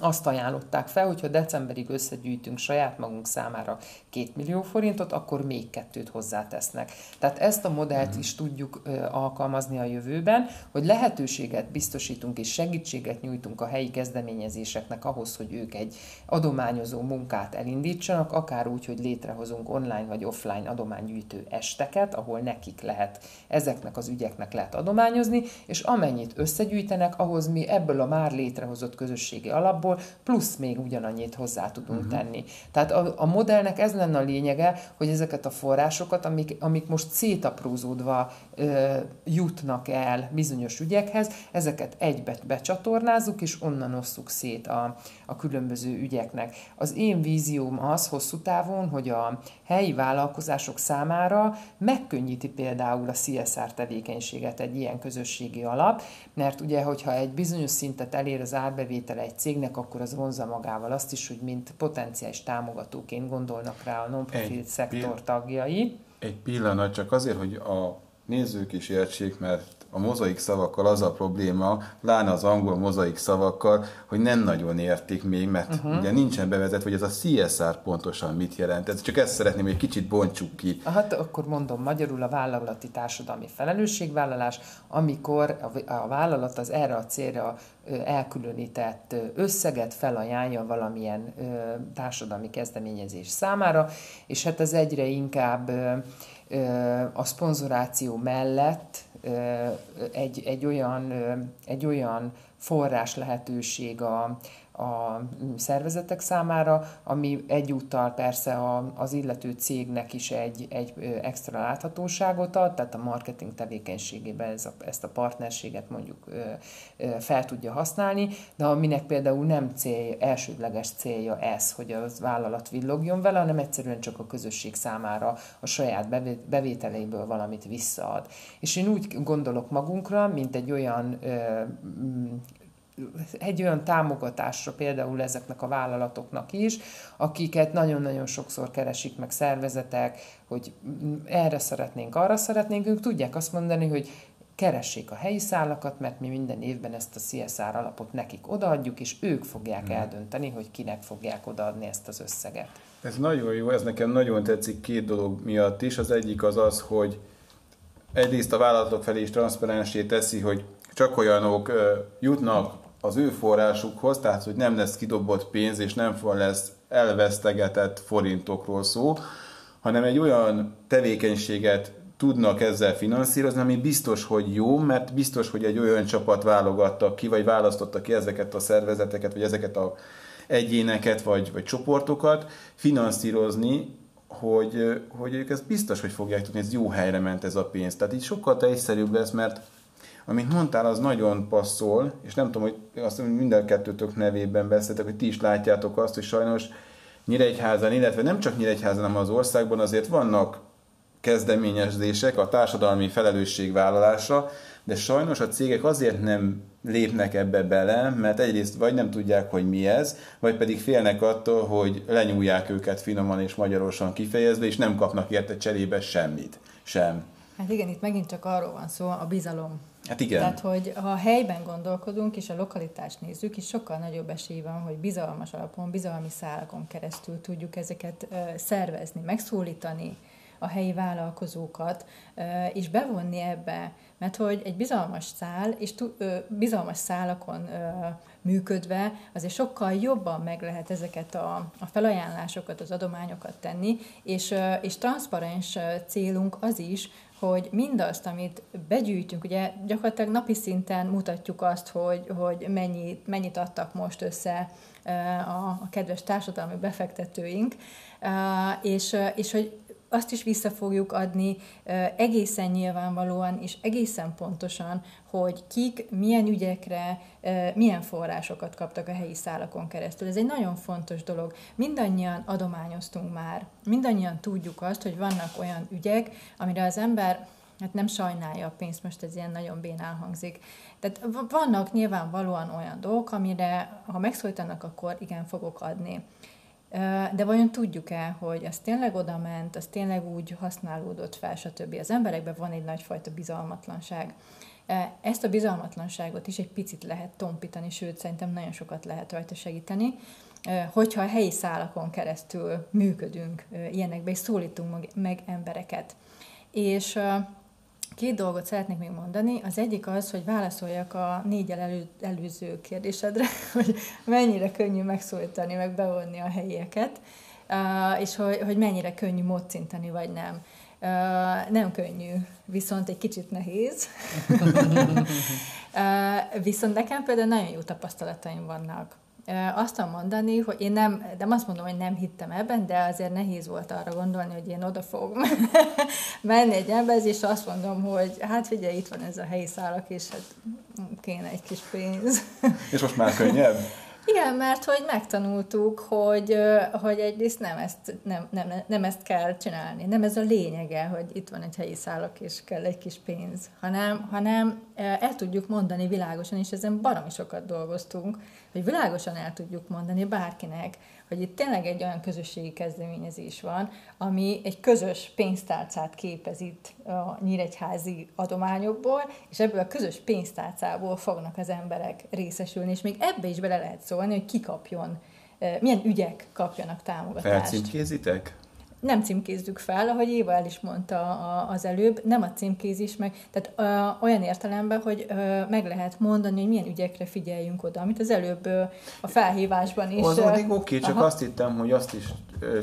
azt ajánlották fel, hogyha decemberig összegyűjtünk saját magunk számára 2 millió forintot, akkor még kettőt hozzátesznek. Tehát ezt a modellt is tudjuk alkalmazni a jövőben, hogy lehetőséget biztosítunk és segítséget nyújtunk a helyi kezdeményezéseknek ahhoz, hogy ők egy adományozó munkát elindítsanak, akár úgy, hogy létrehozunk online vagy offline adománygyűjtő esteket, ahol nekik lehet, ezeknek az ügyeknek lehet adományozni, és amennyit összegyűjtenek, ahhoz mi ebből a már létrehozott közösségi alapból plusz még ugyanannyit hozzá tudunk uh-huh. tenni. Tehát a, a modellnek ez lenne a lényege, hogy ezeket a forrásokat, amik, amik most szétaprózódva ö, jutnak el bizonyos ügyekhez, ezeket egybe becsatornázzuk, és onnan osszuk szét a, a különböző ügyeknek. Az én vízióm az hosszú távon, hogy a helyi vállalkozások számára megkönnyíti például a CSR tevékenységet egy ilyen közösségi alap, mert ugye, hogyha egy bizonyos szintet elér az árbevétele egy cégnek, akkor az vonza magával azt is, hogy mint potenciális támogatóként gondolnak rá a non-profit szektor tagjai. Egy pillanat, csak azért, hogy a nézők is értsék, mert a mozaik szavakkal az a probléma, pláne az angol mozaik szavakkal, hogy nem nagyon értik még, mert uh-huh. ugye nincsen bevezet, hogy ez a CSR pontosan mit jelent. Ez csak ezt szeretném, hogy egy kicsit bontsuk ki. Hát akkor mondom magyarul a vállalati társadalmi felelősségvállalás, amikor a vállalat az erre a célra elkülönített összeget felajánlja valamilyen társadalmi kezdeményezés számára, és hát ez egyre inkább a szponzoráció mellett egy, egy, olyan, egy olyan forrás lehetőség a, a szervezetek számára, ami egyúttal persze a, az illető cégnek is egy, egy extra láthatóságot ad, tehát a marketing tevékenységében ez a, ezt a partnerséget mondjuk fel tudja használni, de aminek például nem cél, elsődleges célja ez, hogy az vállalat villogjon vele, hanem egyszerűen csak a közösség számára a saját bevételeiből valamit visszaad. És én úgy gondolok magunkra, mint egy olyan egy olyan támogatásra például ezeknek a vállalatoknak is, akiket nagyon-nagyon sokszor keresik meg szervezetek, hogy erre szeretnénk, arra szeretnénk, ők tudják azt mondani, hogy keressék a helyi szállakat, mert mi minden évben ezt a CSR alapot nekik odaadjuk, és ők fogják hmm. eldönteni, hogy kinek fogják odaadni ezt az összeget. Ez nagyon jó, ez nekem nagyon tetszik két dolog miatt is. Az egyik az az, hogy egyrészt a vállalatok felé is transzparensé teszi, hogy csak olyanok jutnak az ő forrásukhoz, tehát hogy nem lesz kidobott pénz, és nem lesz elvesztegetett forintokról szó, hanem egy olyan tevékenységet tudnak ezzel finanszírozni, ami biztos, hogy jó, mert biztos, hogy egy olyan csapat válogatta ki, vagy választotta ki ezeket a szervezeteket, vagy ezeket a egyéneket, vagy, vagy csoportokat finanszírozni, hogy, hogy ők ezt biztos, hogy fogják tudni, ez jó helyre ment ez a pénz. Tehát így sokkal egyszerűbb lesz, mert amit mondtál, az nagyon passzol, és nem tudom, hogy azt mondom, minden kettőtök nevében beszéltek, hogy ti is látjátok azt, hogy sajnos Nyíregyházan, illetve nem csak Nyíregyházan, hanem az országban azért vannak kezdeményezések a társadalmi felelősségvállalásra, de sajnos a cégek azért nem lépnek ebbe bele, mert egyrészt vagy nem tudják, hogy mi ez, vagy pedig félnek attól, hogy lenyúlják őket finoman és magyarosan kifejezve, és nem kapnak érte cserébe semmit sem. Hát igen, itt megint csak arról van szó, a bizalom. Hát igen. Tehát, hogy ha a helyben gondolkodunk, és a lokalitást nézzük, is sokkal nagyobb esély van, hogy bizalmas alapon, bizalmi szálakon keresztül tudjuk ezeket szervezni, megszólítani a helyi vállalkozókat, és bevonni ebbe, mert hogy egy bizalmas szál, és bizalmas szálakon működve, azért sokkal jobban meg lehet ezeket a, a felajánlásokat, az adományokat tenni, és, és transzparens célunk az is, hogy mindazt, amit begyűjtünk, ugye gyakorlatilag napi szinten mutatjuk azt, hogy, hogy mennyit, mennyit adtak most össze a, a kedves társadalmi befektetőink, és, és hogy azt is vissza fogjuk adni egészen nyilvánvalóan és egészen pontosan, hogy kik milyen ügyekre, milyen forrásokat kaptak a helyi szálakon keresztül. Ez egy nagyon fontos dolog. Mindannyian adományoztunk már, mindannyian tudjuk azt, hogy vannak olyan ügyek, amire az ember hát nem sajnálja a pénzt, most ez ilyen nagyon bénán hangzik. Tehát vannak nyilvánvalóan olyan dolgok, amire ha megszólítanak, akkor igen, fogok adni. De vajon tudjuk-e, hogy az tényleg oda ment, az tényleg úgy használódott fel, stb. Az emberekben van egy nagyfajta bizalmatlanság. Ezt a bizalmatlanságot is egy picit lehet tompítani, sőt, szerintem nagyon sokat lehet rajta segíteni, hogyha a helyi szálakon keresztül működünk ilyenekbe, és szólítunk meg embereket. És Két dolgot szeretnék még mondani. Az egyik az, hogy válaszoljak a négyel elő, előző kérdésedre, hogy mennyire könnyű megszólítani, meg bevonni a helyieket, és hogy, hogy mennyire könnyű módszinteni, vagy nem. Nem könnyű, viszont egy kicsit nehéz. viszont nekem például nagyon jó tapasztalataim vannak azt mondani, hogy én nem, nem azt mondom, hogy nem hittem ebben, de azért nehéz volt arra gondolni, hogy én oda fogok menni egy emberhez, és azt mondom, hogy hát figyelj, itt van ez a helyi szálak, és hát kéne egy kis pénz. és most már könnyebb? Igen, mert hogy megtanultuk, hogy, hogy egyrészt nem ezt, nem, nem, nem ezt kell csinálni, nem ez a lényege, hogy itt van egy helyi szállak, és kell egy kis pénz, hanem, hanem el tudjuk mondani világosan, és ezen baromi sokat dolgoztunk, hogy világosan el tudjuk mondani bárkinek, hogy itt tényleg egy olyan közösségi kezdeményezés van, ami egy közös pénztárcát képez itt a nyíregyházi adományokból, és ebből a közös pénztárcából fognak az emberek részesülni, és még ebbe is bele lehet szólni, hogy ki kapjon, eh, milyen ügyek kapjanak támogatást. Felcímkézitek? Nem címkézzük fel, ahogy Éva el is mondta az előbb, nem a címkézés meg, tehát ö, olyan értelemben, hogy ö, meg lehet mondani, hogy milyen ügyekre figyeljünk oda, amit az előbb ö, a felhívásban is. Az addig oké, okay, csak aha. azt hittem, hogy azt is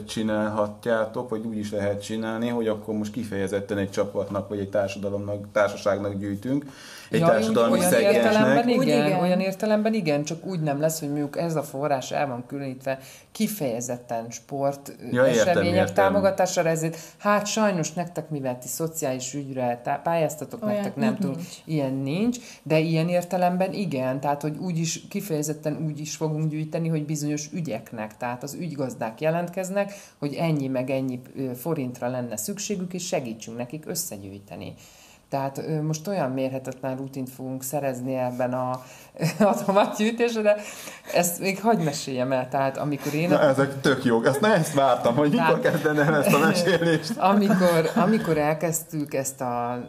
csinálhatjátok, vagy úgy is lehet csinálni, hogy akkor most kifejezetten egy csapatnak, vagy egy társadalomnak, társaságnak gyűjtünk, egy ja, társadalmi olyan értelemben igen, igen, olyan értelemben igen, csak úgy nem lesz, hogy mondjuk ez a forrás el van különítve kifejezetten sport ja, események támogatására, ezért hát sajnos nektek, mivel ti szociális ügyre pályáztatok, olyan, nektek nem tud, ilyen nincs, de ilyen értelemben igen, tehát hogy úgy is kifejezetten úgy is fogunk gyűjteni, hogy bizonyos ügyeknek, tehát az ügygazdák jelentkeznek, hogy ennyi meg ennyi forintra lenne szükségük, és segítsünk nekik összegyűjteni. Tehát most olyan mérhetetlen rutint fogunk szerezni ebben a atomatgyűjtésre, de ezt még hagyd meséljem el. Tehát amikor én... Na, ezek tök jók. Ezt ne ezt vártam, hogy mikor kezdenem ezt a mesélést. Amikor, amikor elkezdtük ezt a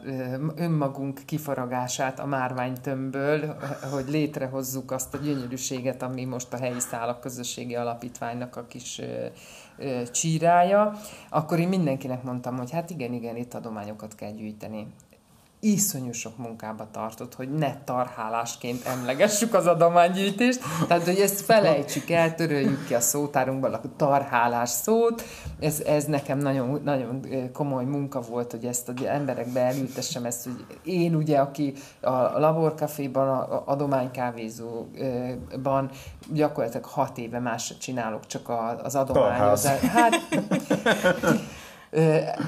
önmagunk kifaragását a márványtömbből, hogy létrehozzuk azt a gyönyörűséget, ami most a helyi szálak közösségi alapítványnak a kis csírája, akkor én mindenkinek mondtam, hogy hát igen, igen, itt adományokat kell gyűjteni iszonyú sok munkába tartott, hogy ne tarhálásként emlegessük az adománygyűjtést, tehát hogy ezt felejtsük el, töröljük ki a szótárunkból a tarhálás szót, ez, ez nekem nagyon, nagyon komoly munka volt, hogy ezt az emberekbe elültessem ezt, hogy én ugye, aki a laborkaféban, a adománykávézóban gyakorlatilag hat éve más csinálok, csak az adományozást. Hát,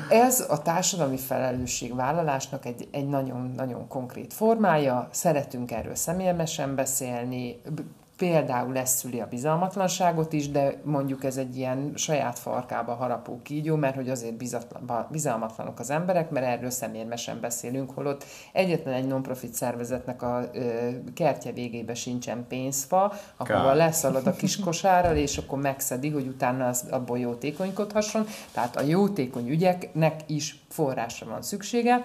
ez a társadalmi felelősségvállalásnak egy, egy nagyon-nagyon konkrét formája. Szeretünk erről személyesen beszélni, például leszüli a bizalmatlanságot is, de mondjuk ez egy ilyen saját farkába harapó kígyó, mert hogy azért bizalmatlanok az emberek, mert erről szemérmesen beszélünk, holott egyetlen egy non-profit szervezetnek a ö, kertje végébe sincsen pénzfa, ahova leszalad a kis kosárral, és akkor megszedi, hogy utána az abból jótékonykodhasson. Tehát a jótékony ügyeknek is forrásra van szüksége,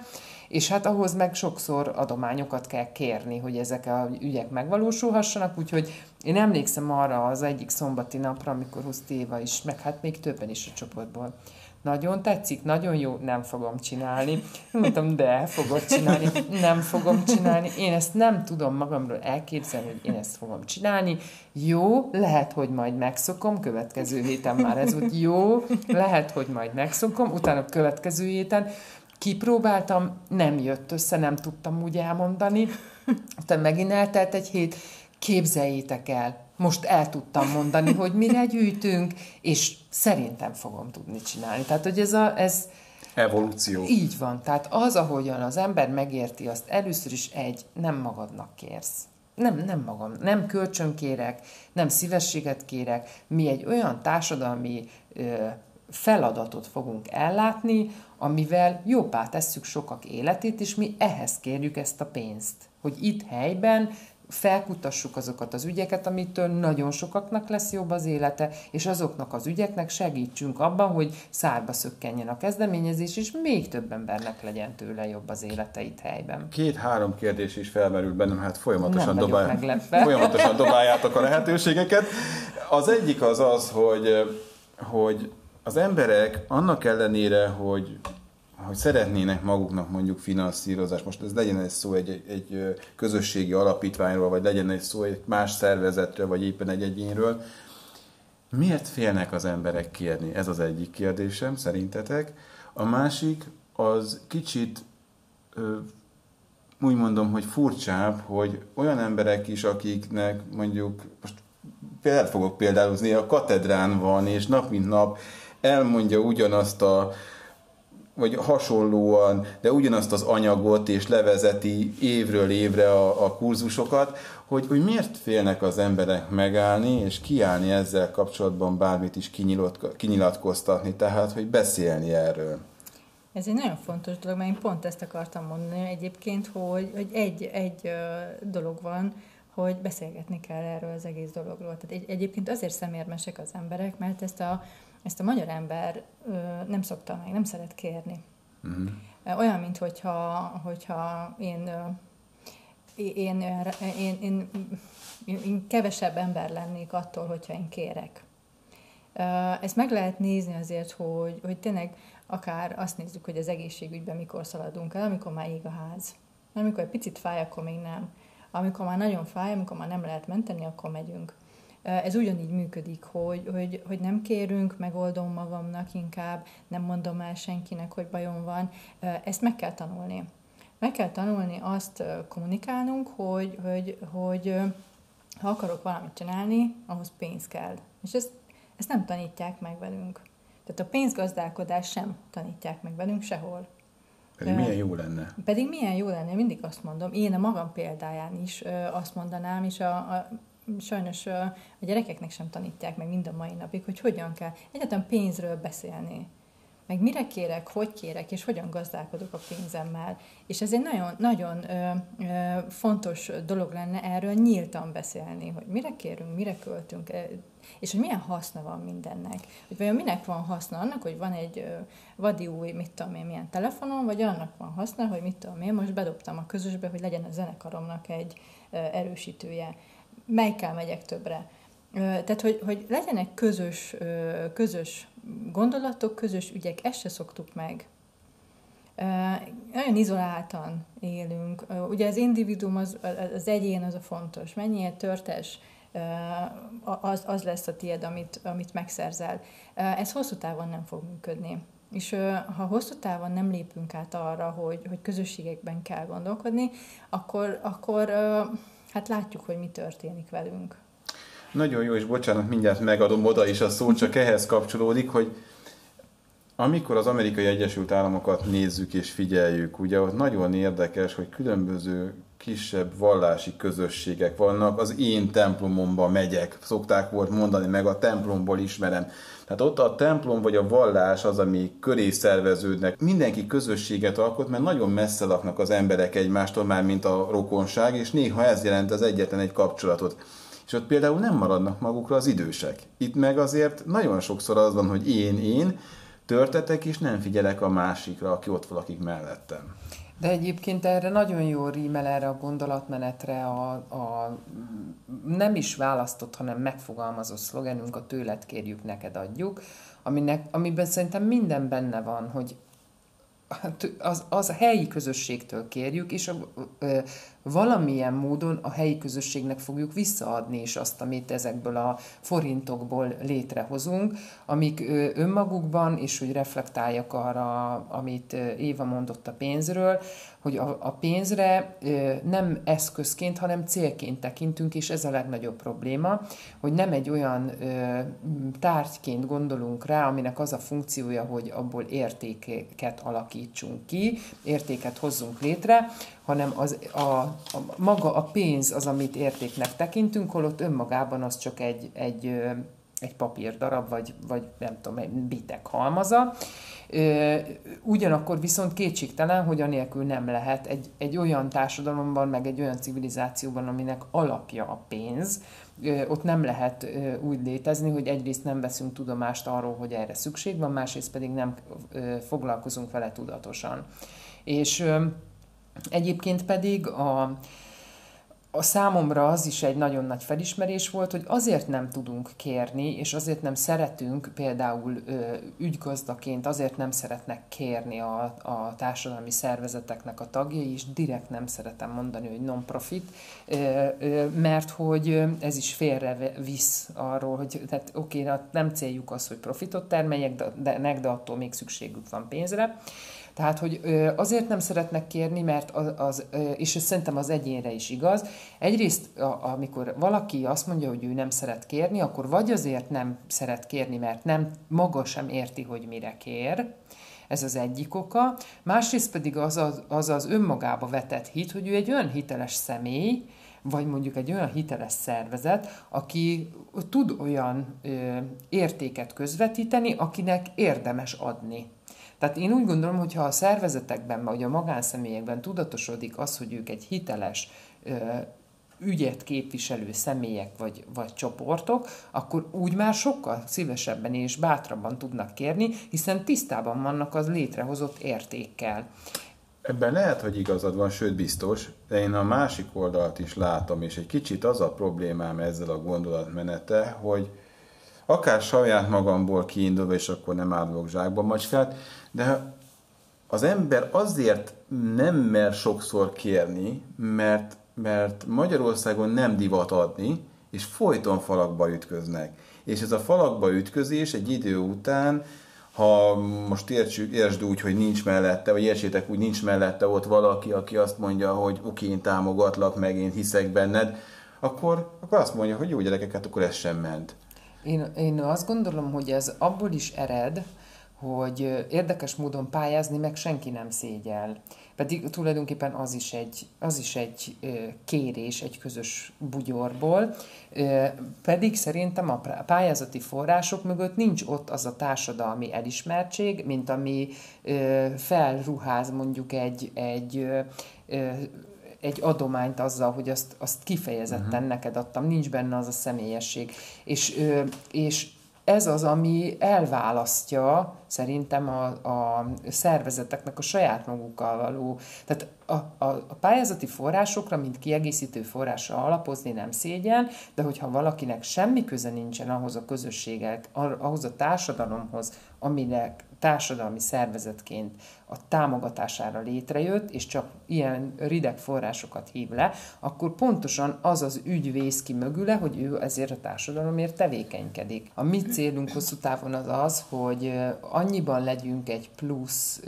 és hát ahhoz meg sokszor adományokat kell kérni, hogy ezek a ügyek megvalósulhassanak, úgyhogy én emlékszem arra az egyik szombati napra, amikor Huszti Éva is, meg hát még többen is a csoportból nagyon tetszik, nagyon jó, nem fogom csinálni. Mondtam, de fogod csinálni, nem fogom csinálni. Én ezt nem tudom magamról elképzelni, hogy én ezt fogom csinálni. Jó, lehet, hogy majd megszokom, következő héten már ez volt. Jó, lehet, hogy majd megszokom, utána következő héten Kipróbáltam, nem jött össze, nem tudtam úgy elmondani. Aztán megint eltelt egy hét, képzeljétek el, most el tudtam mondani, hogy mire gyűjtünk, és szerintem fogom tudni csinálni. Tehát, hogy ez, a, ez Evolúció. Így van. Tehát az, ahogyan az ember megérti azt, először is egy, nem magadnak kérsz. Nem, nem magam, nem kölcsön kérek, nem szívességet kérek. Mi egy olyan társadalmi ö, feladatot fogunk ellátni, amivel jobbá tesszük sokak életét, és mi ehhez kérjük ezt a pénzt. Hogy itt helyben felkutassuk azokat az ügyeket, amitől nagyon sokaknak lesz jobb az élete, és azoknak az ügyeknek segítsünk abban, hogy szárba szökkenjen a kezdeményezés, és még több embernek legyen tőle jobb az élete itt helyben. Két-három kérdés is felmerült bennem, hát folyamatosan, dobál, folyamatosan dobáljátok a lehetőségeket. Az egyik az az, hogy, hogy az emberek annak ellenére, hogy hogy szeretnének maguknak mondjuk finanszírozás, most ez legyen egy szó egy, egy, egy közösségi alapítványról, vagy legyen egy szó egy más szervezetről, vagy éppen egy egyénről, miért félnek az emberek kérni? Ez az egyik kérdésem, szerintetek. A másik az kicsit úgy mondom, hogy furcsább, hogy olyan emberek is, akiknek mondjuk, most példát fogok példálozni, a katedrán van, és nap mint nap elmondja ugyanazt a vagy hasonlóan, de ugyanazt az anyagot és levezeti évről évre a, a kurzusokat, hogy, hogy miért félnek az emberek megállni és kiállni ezzel kapcsolatban bármit is kinyilatkoztatni, tehát hogy beszélni erről. Ez egy nagyon fontos dolog, mert én pont ezt akartam mondani egyébként, hogy, hogy egy, egy dolog van, hogy beszélgetni kell erről az egész dologról. Tehát egy, egyébként azért szemérmesek az emberek, mert ezt a ezt a magyar ember ö, nem szokta meg, nem szeret kérni. Uh-huh. Olyan, mint hogyha, hogyha én, én, én, én, én, én kevesebb ember lennék attól, hogyha én kérek. Ezt meg lehet nézni azért, hogy, hogy tényleg akár azt nézzük, hogy az egészségügyben mikor szaladunk el, amikor már ég a ház. Amikor egy picit fáj, akkor még nem. Amikor már nagyon fáj, amikor már nem lehet menteni, akkor megyünk. Ez ugyanígy működik, hogy, hogy, hogy nem kérünk, megoldom magamnak inkább, nem mondom el senkinek, hogy bajom van. Ezt meg kell tanulni. Meg kell tanulni azt kommunikálnunk, hogy, hogy, hogy ha akarok valamit csinálni, ahhoz pénz kell. És ezt, ezt nem tanítják meg velünk. Tehát a pénzgazdálkodás sem tanítják meg velünk sehol. Pedig milyen jó lenne. Pedig milyen jó lenne, mindig azt mondom. Én a magam példáján is azt mondanám, és a, a sajnos a gyerekeknek sem tanítják meg mind a mai napig, hogy hogyan kell egyáltalán pénzről beszélni. Meg mire kérek, hogy kérek, és hogyan gazdálkodok a pénzemmel. És ez egy nagyon, nagyon ö, ö, fontos dolog lenne erről nyíltan beszélni, hogy mire kérünk, mire költünk, és hogy milyen haszna van mindennek. Hogy vajon minek van haszna annak, hogy van egy vadi új, mit tudom én, milyen telefonom, vagy annak van haszna, hogy mit tudom én, most bedobtam a közösbe, hogy legyen a zenekaromnak egy erősítője melyikkel megyek többre. Tehát, hogy, hogy legyenek közös, közös gondolatok, közös ügyek, ezt se szoktuk meg. Nagyon izoláltan élünk. Ugye az individuum, az, az egyén az a fontos. Mennyire törtes, az, az lesz a tied, amit, amit megszerzel. Ez hosszú távon nem fog működni. És ha hosszú távon nem lépünk át arra, hogy, hogy közösségekben kell gondolkodni, akkor, akkor hát látjuk, hogy mi történik velünk. Nagyon jó, és bocsánat, mindjárt megadom oda is a szót, csak ehhez kapcsolódik, hogy amikor az amerikai Egyesült Államokat nézzük és figyeljük, ugye ott nagyon érdekes, hogy különböző kisebb vallási közösségek vannak. Az én templomomba megyek, szokták volt mondani, meg a templomból ismerem. Tehát ott a templom vagy a vallás az, ami köré szerveződnek. Mindenki közösséget alkot, mert nagyon messze laknak az emberek egymástól, már mint a rokonság, és néha ez jelent az egyetlen egy kapcsolatot. És ott például nem maradnak magukra az idősek. Itt meg azért nagyon sokszor az van, hogy én, én, törtetek, és nem figyelek a másikra, aki ott valakik mellettem. De egyébként erre nagyon jó rímel erre a gondolatmenetre a, a nem is választott, hanem megfogalmazott szlogenünk, a tőled kérjük, neked adjuk, aminek, amiben szerintem minden benne van, hogy az, az a helyi közösségtől kérjük, és a, ö, valamilyen módon a helyi közösségnek fogjuk visszaadni is azt, amit ezekből a forintokból létrehozunk, amik önmagukban, és hogy reflektáljak arra, amit Éva mondott a pénzről, hogy a pénzre nem eszközként, hanem célként tekintünk, és ez a legnagyobb probléma, hogy nem egy olyan tárgyként gondolunk rá, aminek az a funkciója, hogy abból értéket alakítsunk ki, értéket hozzunk létre, hanem az, a, a, maga a pénz az, amit értéknek tekintünk, holott önmagában az csak egy, egy, egy papírdarab, vagy, vagy nem tudom, egy bitek halmaza, Ugyanakkor viszont kétségtelen, hogy anélkül nem lehet egy, egy olyan társadalomban, meg egy olyan civilizációban, aminek alapja a pénz, ott nem lehet úgy létezni, hogy egyrészt nem veszünk tudomást arról, hogy erre szükség van, másrészt pedig nem foglalkozunk vele tudatosan. És egyébként pedig a, a számomra az is egy nagyon nagy felismerés volt, hogy azért nem tudunk kérni, és azért nem szeretünk például ö, ügygazdaként, azért nem szeretnek kérni a, a társadalmi szervezeteknek a tagjai, és direkt nem szeretem mondani, hogy non-profit, ö, ö, mert hogy ez is félre visz arról, hogy tehát oké, okay, nem céljuk az, hogy profitot termeljek, de, de, de attól még szükségük van pénzre. Tehát, hogy azért nem szeretnek kérni, mert az, az és ez szerintem az egyénre is igaz, egyrészt amikor valaki azt mondja, hogy ő nem szeret kérni, akkor vagy azért nem szeret kérni, mert nem maga sem érti, hogy mire kér, ez az egyik oka. Másrészt pedig az az, az, az önmagába vetett hit, hogy ő egy olyan hiteles személy, vagy mondjuk egy olyan hiteles szervezet, aki tud olyan ö, értéket közvetíteni, akinek érdemes adni. Tehát én úgy gondolom, hogy ha a szervezetekben, vagy a magánszemélyekben tudatosodik az, hogy ők egy hiteles ügyet képviselő személyek vagy, vagy csoportok, akkor úgy már sokkal szívesebben és bátrabban tudnak kérni, hiszen tisztában vannak az létrehozott értékkel. Ebben lehet, hogy igazad van, sőt biztos, de én a másik oldalt is látom, és egy kicsit az a problémám ezzel a gondolatmenete, hogy akár saját magamból kiindulva, és akkor nem állok zsákba macskát, de az ember azért nem mer sokszor kérni, mert, mert Magyarországon nem divat adni, és folyton falakba ütköznek. És ez a falakba ütközés egy idő után, ha most értsük, értsd úgy, hogy nincs mellette, vagy értsétek úgy, nincs mellette ott valaki, aki azt mondja, hogy oké, én támogatlak, meg én hiszek benned, akkor, akkor azt mondja, hogy jó gyerekeket, akkor ez sem ment. Én, én azt gondolom, hogy ez abból is ered, hogy érdekes módon pályázni meg senki nem szégyel. Pedig tulajdonképpen az is egy, az is egy kérés egy közös bugyorból, pedig szerintem a pályázati források mögött nincs ott az a társadalmi elismertség, mint ami felruház mondjuk egy, egy egy adományt azzal, hogy azt, azt kifejezetten uh-huh. neked adtam, nincs benne az a személyesség. És, és ez az, ami elválasztja szerintem a, a szervezeteknek a saját magukkal való. Tehát a, a, a pályázati forrásokra, mint kiegészítő forrásra alapozni nem szégyen, de hogyha valakinek semmi köze nincsen ahhoz a közösségek, ahhoz a társadalomhoz, aminek társadalmi szervezetként a támogatására létrejött, és csak ilyen rideg forrásokat hív le, akkor pontosan az az ügy vész ki mögüle, hogy ő ezért a társadalomért tevékenykedik. A mi célunk hosszú távon az az, hogy annyiban legyünk egy plusz,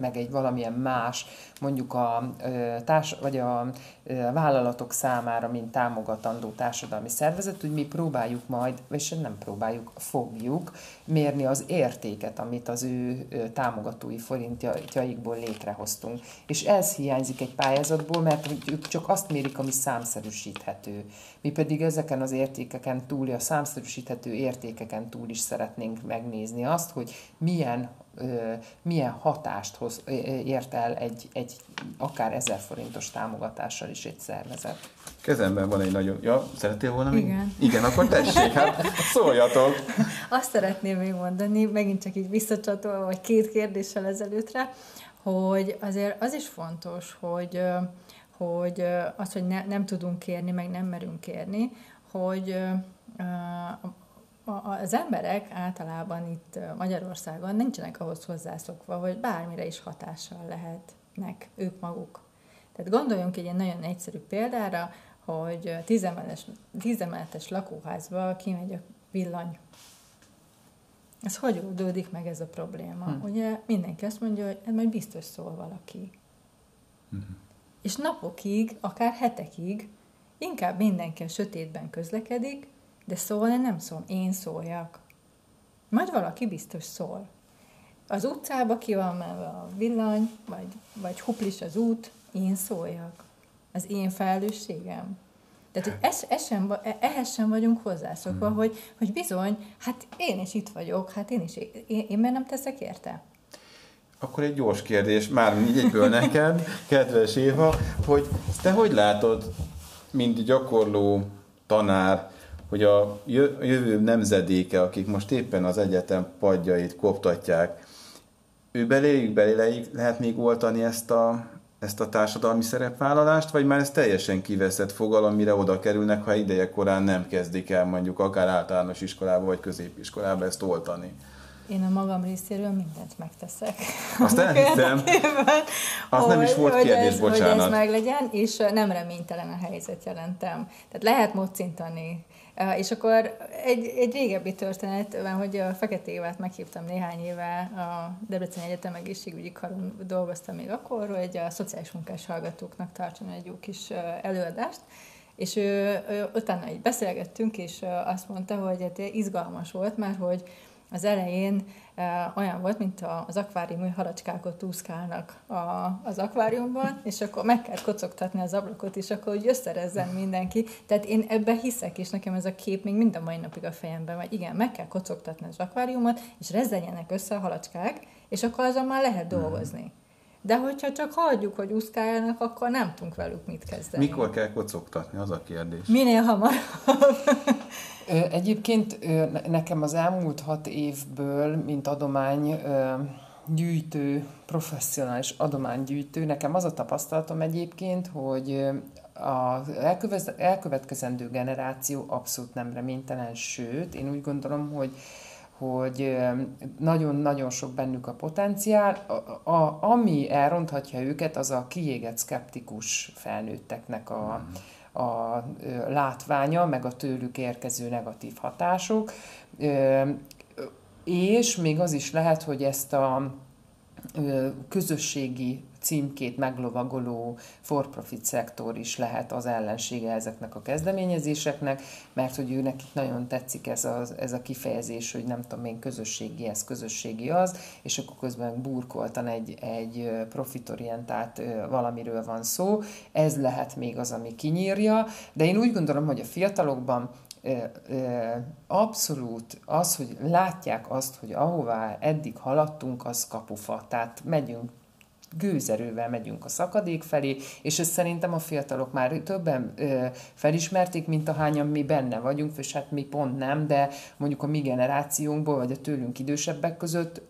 meg egy valamilyen más, mondjuk a, társ, vagy a vállalatok számára, mint támogatandó társadalmi szervezet, hogy mi próbáljuk majd, vagy nem próbáljuk, fogjuk mérni az értéket, amit az ő támogatói forintjaikból létrehoztunk. És ez hiányzik egy pályázatból, mert ők csak azt mérik, ami számszerűsíthető. Mi pedig ezeken az értékeken túl, a számszerűsíthető értékeken túl is szeretnénk megnézni azt, hogy milyen milyen hatást hoz, ért el egy, egy akár ezer forintos támogatással is egy szervezet. Kezemben van egy nagyon... Ja, szerettél volna még? Igen. Igen, akkor tessék, hát szóljatok. Azt szeretném még mondani, megint csak így visszacsatolva, vagy két kérdéssel ezelőttre, hogy azért az is fontos, hogy, hogy az, hogy ne, nem tudunk kérni, meg nem merünk kérni, hogy az emberek általában itt Magyarországon nincsenek ahhoz hozzászokva, hogy bármire is hatással lehetnek ők maguk. Tehát gondoljunk egy ilyen nagyon egyszerű példára, hogy tízemeletes, tízemeletes lakóházba kimegy a villany. Ez hogy oldódik meg ez a probléma? Hmm. Ugye mindenki azt mondja, hogy ez majd biztos szól valaki. Hmm. És napokig, akár hetekig inkább mindenki a sötétben közlekedik, de szólni nem szól. Én szóljak. Majd valaki biztos szól. Az utcába ki van menve a villany, vagy, vagy huplis az út, én szóljak. Az én felelősségem. Tehát, hogy ez, ez sem, ehhez sem vagyunk hozzászokva, hmm. hogy, hogy bizony, hát én is itt vagyok, hát én is, én, én miért nem teszek érte? Akkor egy gyors kérdés, már egyből neked, kedves Éva, hogy te hogy látod, mint gyakorló tanár, hogy a jövő nemzedéke, akik most éppen az egyetem padjait koptatják, ő beléjük, beléjük lehet még oltani ezt a, ezt a társadalmi szerepvállalást, vagy már ez teljesen kiveszett fogalom, mire oda kerülnek, ha ideje korán nem kezdik el mondjuk akár általános iskolába vagy középiskolába ezt oltani? Én a magam részéről mindent megteszek. Azt elhiszem. Az nem is volt kérdés, hogy ez, bocsánat. Hogy ez meglegyen, és nem reménytelen a helyzet jelentem. Tehát lehet mocintani. És akkor egy, egy régebbi történet, hogy a Fekete Évát meghívtam néhány éve a Debrecen Egyetem egészségügyi karon dolgoztam még akkor, hogy a szociális munkás hallgatóknak tartson egy jó kis előadást, és ő, ő, utána így beszélgettünk, és azt mondta, hogy hát izgalmas volt, mert hogy az elején olyan volt, mint az akváriumi halacskákot úszkálnak a, az akváriumban, és akkor meg kell kocogtatni az ablakot, és akkor úgy összerezzen mindenki. Tehát én ebben hiszek, és nekem ez a kép még mind a mai napig a fejemben vagy. Igen, meg kell kocogtatni az akváriumot, és rezzenjenek össze a halacskák, és akkor azon már lehet dolgozni. De hogyha csak hagyjuk, hogy úszkáljanak, akkor nem tudunk velük mit kezdeni. Mikor kell kocogtatni, az a kérdés. Minél hamarabb. Egyébként nekem az elmúlt hat évből, mint adomány gyűjtő, professzionális adománygyűjtő, nekem az a tapasztalatom egyébként, hogy az elkövetkezendő generáció abszolút nem reménytelen, sőt, én úgy gondolom, hogy hogy nagyon-nagyon sok bennük a potenciál. A, a, ami elronthatja őket, az a kiégett szkeptikus felnőtteknek a, a látványa, meg a tőlük érkező negatív hatások. És még az is lehet, hogy ezt a közösségi címkét meglovagoló for-profit szektor is lehet az ellensége ezeknek a kezdeményezéseknek, mert hogy őnek itt nagyon tetszik ez a, ez a kifejezés, hogy nem tudom én, közösségi ez, közösségi az, és akkor közben burkoltan egy, egy profitorientált valamiről van szó. Ez lehet még az, ami kinyírja, de én úgy gondolom, hogy a fiatalokban abszolút az, hogy látják azt, hogy ahová eddig haladtunk, az kapufa. Tehát megyünk gőzerővel megyünk a szakadék felé, és ezt szerintem a fiatalok már többen ö, felismerték, mint ahányan mi benne vagyunk, és hát mi pont nem, de mondjuk a mi generációnkból, vagy a tőlünk idősebbek között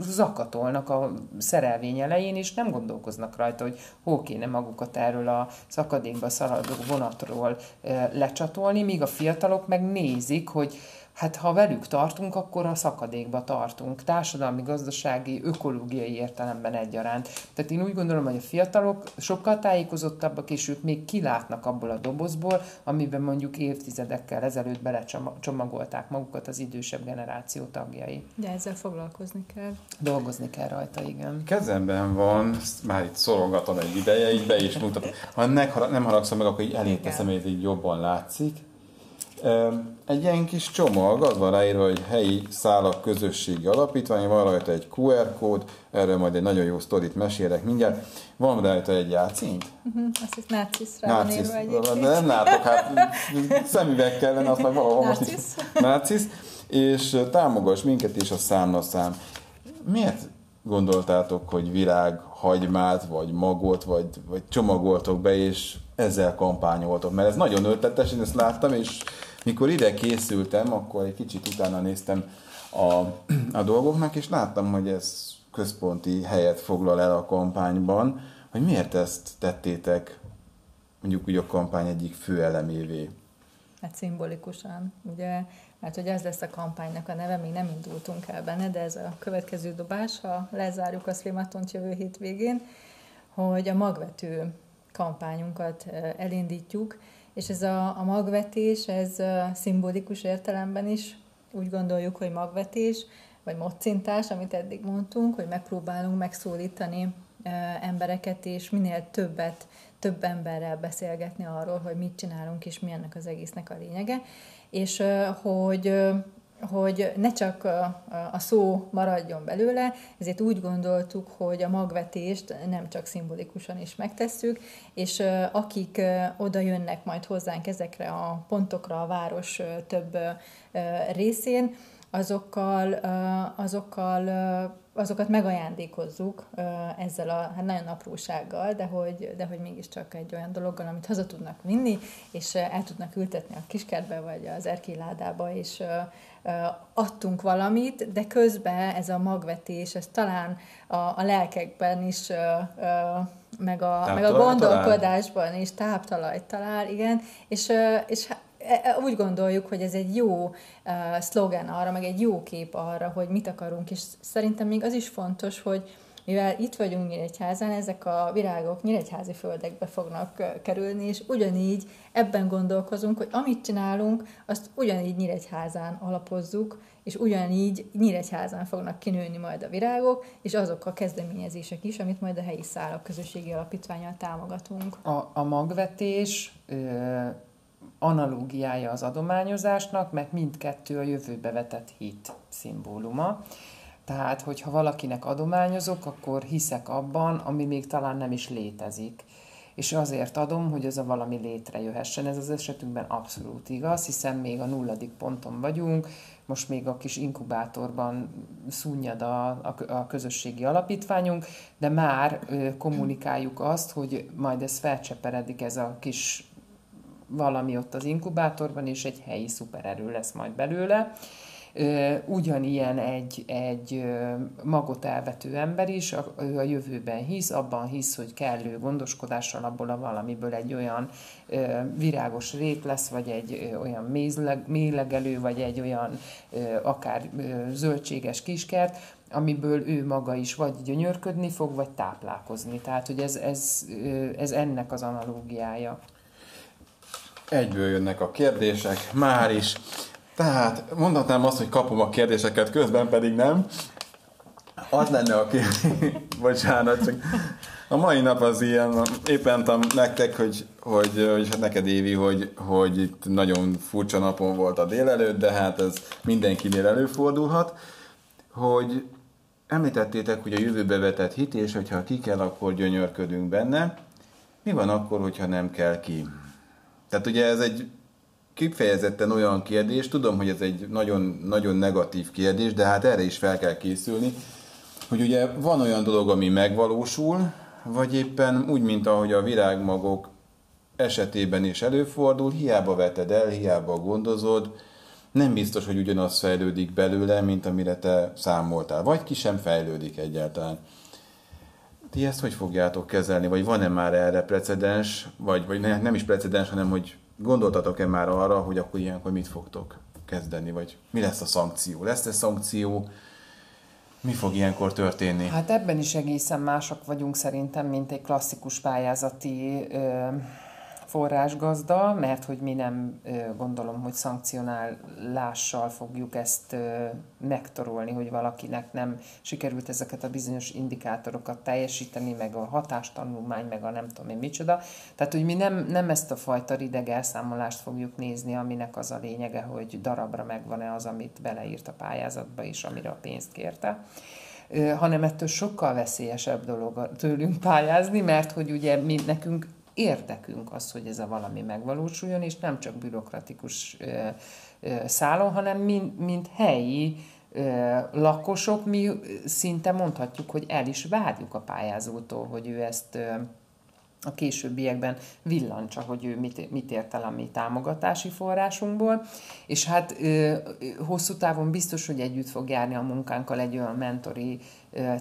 zakatolnak a szerelvény elején, és nem gondolkoznak rajta, hogy hol kéne magukat erről a szakadékba szaladó vonatról ö, lecsatolni, míg a fiatalok meg nézik, hogy hát ha velük tartunk, akkor a szakadékba tartunk, társadalmi, gazdasági, ökológiai értelemben egyaránt. Tehát én úgy gondolom, hogy a fiatalok sokkal tájékozottabbak, és ők még kilátnak abból a dobozból, amiben mondjuk évtizedekkel ezelőtt belecsomagolták magukat az idősebb generáció tagjai. De ezzel foglalkozni kell. Dolgozni kell rajta, igen. Kezemben van, már itt szorogatom egy ideje, így be is mutatom. Ha nem haragszom meg, akkor így elé teszem, hogy így jobban látszik. Egy ilyen kis csomag, az van ráírva, hogy helyi szálak közösségi alapítvány, van rajta egy QR kód, erről majd egy nagyon jó sztorit mesélek mindjárt. Van rajta egy játszint? Uh-huh, azt hisz náciszra nácisz, van De nem látok, hát szemüveg kellene, azt meg valahol most is. Nácisz. És támogass minket is a számla szám. Miért gondoltátok, hogy virág, hagymát, vagy magot, vagy, vagy csomagoltok be, és ezzel kampányoltok? Mert ez nagyon ötletes, én ezt láttam, és mikor ide készültem, akkor egy kicsit utána néztem a, a dolgoknak, és láttam, hogy ez központi helyet foglal el a kampányban, hogy miért ezt tettétek mondjuk úgy a kampány egyik fő elemévé? Hát szimbolikusan, ugye mert hogy ez lesz a kampánynak a neve, még nem indultunk el benne, de ez a következő dobás, ha lezárjuk a Szlimatont jövő hétvégén, hogy a magvető kampányunkat elindítjuk, és ez a, a magvetés, ez szimbolikus értelemben is úgy gondoljuk, hogy magvetés, vagy mocintás, amit eddig mondtunk, hogy megpróbálunk megszólítani embereket, és minél többet, több emberrel beszélgetni arról, hogy mit csinálunk, és mi ennek az egésznek a lényege, és hogy hogy ne csak a szó maradjon belőle, ezért úgy gondoltuk, hogy a magvetést nem csak szimbolikusan is megtesszük, és akik oda jönnek majd hozzánk ezekre a pontokra a város több részén, azokkal, azokkal azokat megajándékozzuk ezzel a hát nagyon aprósággal, de hogy, de hogy mégiscsak egy olyan dologgal, amit haza tudnak vinni, és el tudnak ültetni a kiskertbe, vagy az erkélyládába, és adtunk valamit, de közben ez a magvetés, ez talán a, a lelkekben is meg a, meg a gondolkodásban talál. is táptalajt talál, igen, és, és E, e, úgy gondoljuk, hogy ez egy jó uh, szlogen arra, meg egy jó kép arra, hogy mit akarunk, és szerintem még az is fontos, hogy mivel itt vagyunk Nyíregyházán, ezek a virágok nyíregyházi földekbe fognak kerülni, és ugyanígy ebben gondolkozunk, hogy amit csinálunk, azt ugyanígy Nyíregyházán alapozzuk, és ugyanígy Nyíregyházán fognak kinőni majd a virágok, és azok a kezdeményezések is, amit majd a helyi szállak közösségi alapítványal támogatunk. A, a magvetés analógiája az adományozásnak, mert mindkettő a jövőbe vetett hit szimbóluma. Tehát, hogyha valakinek adományozok, akkor hiszek abban, ami még talán nem is létezik. És azért adom, hogy ez a valami létrejöhessen. Ez az esetünkben abszolút igaz, hiszen még a nulladik ponton vagyunk, most még a kis inkubátorban szúnyad a, a, a közösségi alapítványunk, de már ö, kommunikáljuk azt, hogy majd ez felcseperedik ez a kis valami ott az inkubátorban, és egy helyi szupererő lesz majd belőle. Ugyanilyen egy, egy magot elvető ember is, ő a jövőben hisz, abban hisz, hogy kellő gondoskodással abból a valamiből egy olyan virágos rét lesz, vagy egy olyan mézleg, mélegelő, vagy egy olyan akár zöldséges kiskert, amiből ő maga is vagy gyönyörködni fog, vagy táplálkozni. Tehát, hogy ez, ez, ez ennek az analógiája. Egyből jönnek a kérdések, már is. Tehát mondhatnám azt, hogy kapom a kérdéseket, közben pedig nem. Az lenne a kérdés, bocsánat, csak a mai nap az ilyen, éppen mondtam nektek, hogy, hogy, hogy hát neked Évi, hogy, hogy itt nagyon furcsa napon volt a délelőtt, de hát ez mindenkinél előfordulhat, hogy említettétek, hogy a jövőbe vetett hit, és hogyha ki kell, akkor gyönyörködünk benne. Mi van akkor, hogyha nem kell ki? Tehát ugye ez egy kifejezetten olyan kérdés, tudom, hogy ez egy nagyon, nagyon negatív kérdés, de hát erre is fel kell készülni, hogy ugye van olyan dolog, ami megvalósul, vagy éppen úgy, mint ahogy a virágmagok esetében is előfordul, hiába veted el, hiába gondozod, nem biztos, hogy ugyanaz fejlődik belőle, mint amire te számoltál, vagy ki sem fejlődik egyáltalán. Ti ezt hogy fogjátok kezelni, vagy van-e már erre precedens, vagy, vagy ne, nem is precedens, hanem hogy gondoltatok-e már arra, hogy akkor ilyenkor mit fogtok kezdeni, vagy mi lesz a szankció? Lesz-e szankció? Mi fog ilyenkor történni? Hát ebben is egészen mások vagyunk szerintem, mint egy klasszikus pályázati ö, forrásgazda, mert hogy mi nem gondolom, hogy szankcionálással fogjuk ezt megtorolni, hogy valakinek nem sikerült ezeket a bizonyos indikátorokat teljesíteni, meg a hatástanulmány, meg a nem tudom én micsoda. Tehát, hogy mi nem, nem ezt a fajta rideg elszámolást fogjuk nézni, aminek az a lényege, hogy darabra megvan-e az, amit beleírt a pályázatba, és amire a pénzt kérte hanem ettől sokkal veszélyesebb dolog tőlünk pályázni, mert hogy ugye mi, nekünk érdekünk az, hogy ez a valami megvalósuljon, és nem csak bürokratikus szálon, hanem mint, mint helyi lakosok, mi szinte mondhatjuk, hogy el is várjuk a pályázótól, hogy ő ezt a későbbiekben villancsa, hogy ő mit, mit ért el a mi támogatási forrásunkból, és hát hosszú távon biztos, hogy együtt fog járni a munkánkkal egy olyan mentori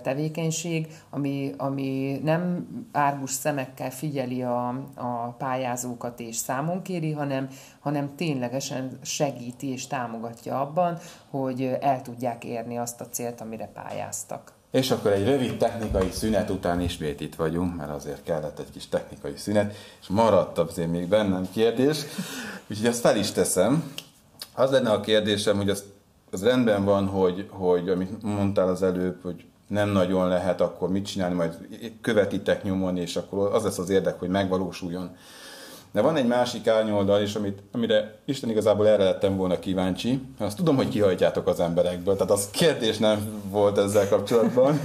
tevékenység, ami, ami nem árgus szemekkel figyeli a, a pályázókat és számon kéri, hanem, hanem ténylegesen segíti és támogatja abban, hogy el tudják érni azt a célt, amire pályáztak. És akkor egy rövid technikai szünet után ismét itt vagyunk, mert azért kellett egy kis technikai szünet, és maradt azért még bennem kérdés, úgyhogy azt fel is teszem. Az lenne a kérdésem, hogy az, az rendben van, hogy, hogy amit mondtál az előbb, hogy nem nagyon lehet, akkor mit csinálni, majd követitek nyomon, és akkor az lesz az érdek, hogy megvalósuljon. De van egy másik árnyoldal is, amit, amire Isten igazából erre lettem volna kíváncsi. Azt tudom, hogy kihajtjátok az emberekből, tehát az kérdés nem volt ezzel kapcsolatban.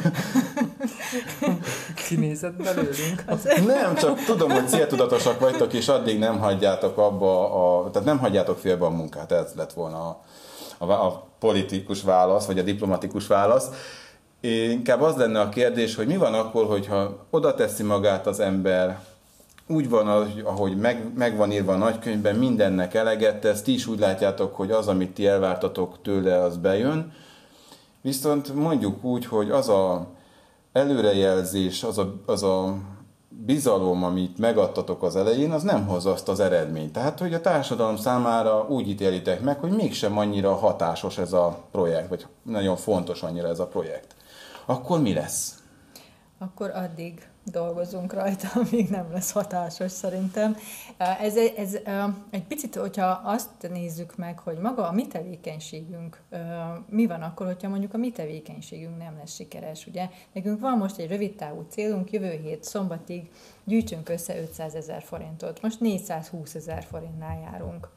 Kinézett belőlünk. Nem, csak tudom, hogy céltudatosak vagytok, és addig nem hagyjátok abba, a, tehát nem hagyjátok félbe a munkát, ez lett volna a, a, a politikus válasz, vagy a diplomatikus válasz. Inkább az lenne a kérdés, hogy mi van akkor, hogyha oda teszi magát az ember, úgy van, ahogy meg, meg van írva a nagykönyvben, mindennek eleget tesz, ti is úgy látjátok, hogy az, amit ti elvártatok tőle, az bejön. Viszont mondjuk úgy, hogy az a előrejelzés, az a, az a bizalom, amit megadtatok az elején, az nem hoz azt az eredményt. Tehát, hogy a társadalom számára úgy ítélitek meg, hogy mégsem annyira hatásos ez a projekt, vagy nagyon fontos annyira ez a projekt. Akkor mi lesz? Akkor addig dolgozunk rajta, amíg nem lesz hatásos szerintem. Ez, ez egy picit, hogyha azt nézzük meg, hogy maga a mi tevékenységünk, mi van akkor, hogyha mondjuk a mi tevékenységünk nem lesz sikeres, ugye? Nekünk van most egy rövid távú célunk, jövő hét szombatig gyűjtsünk össze 500 ezer forintot. Most 420 ezer forintnál járunk.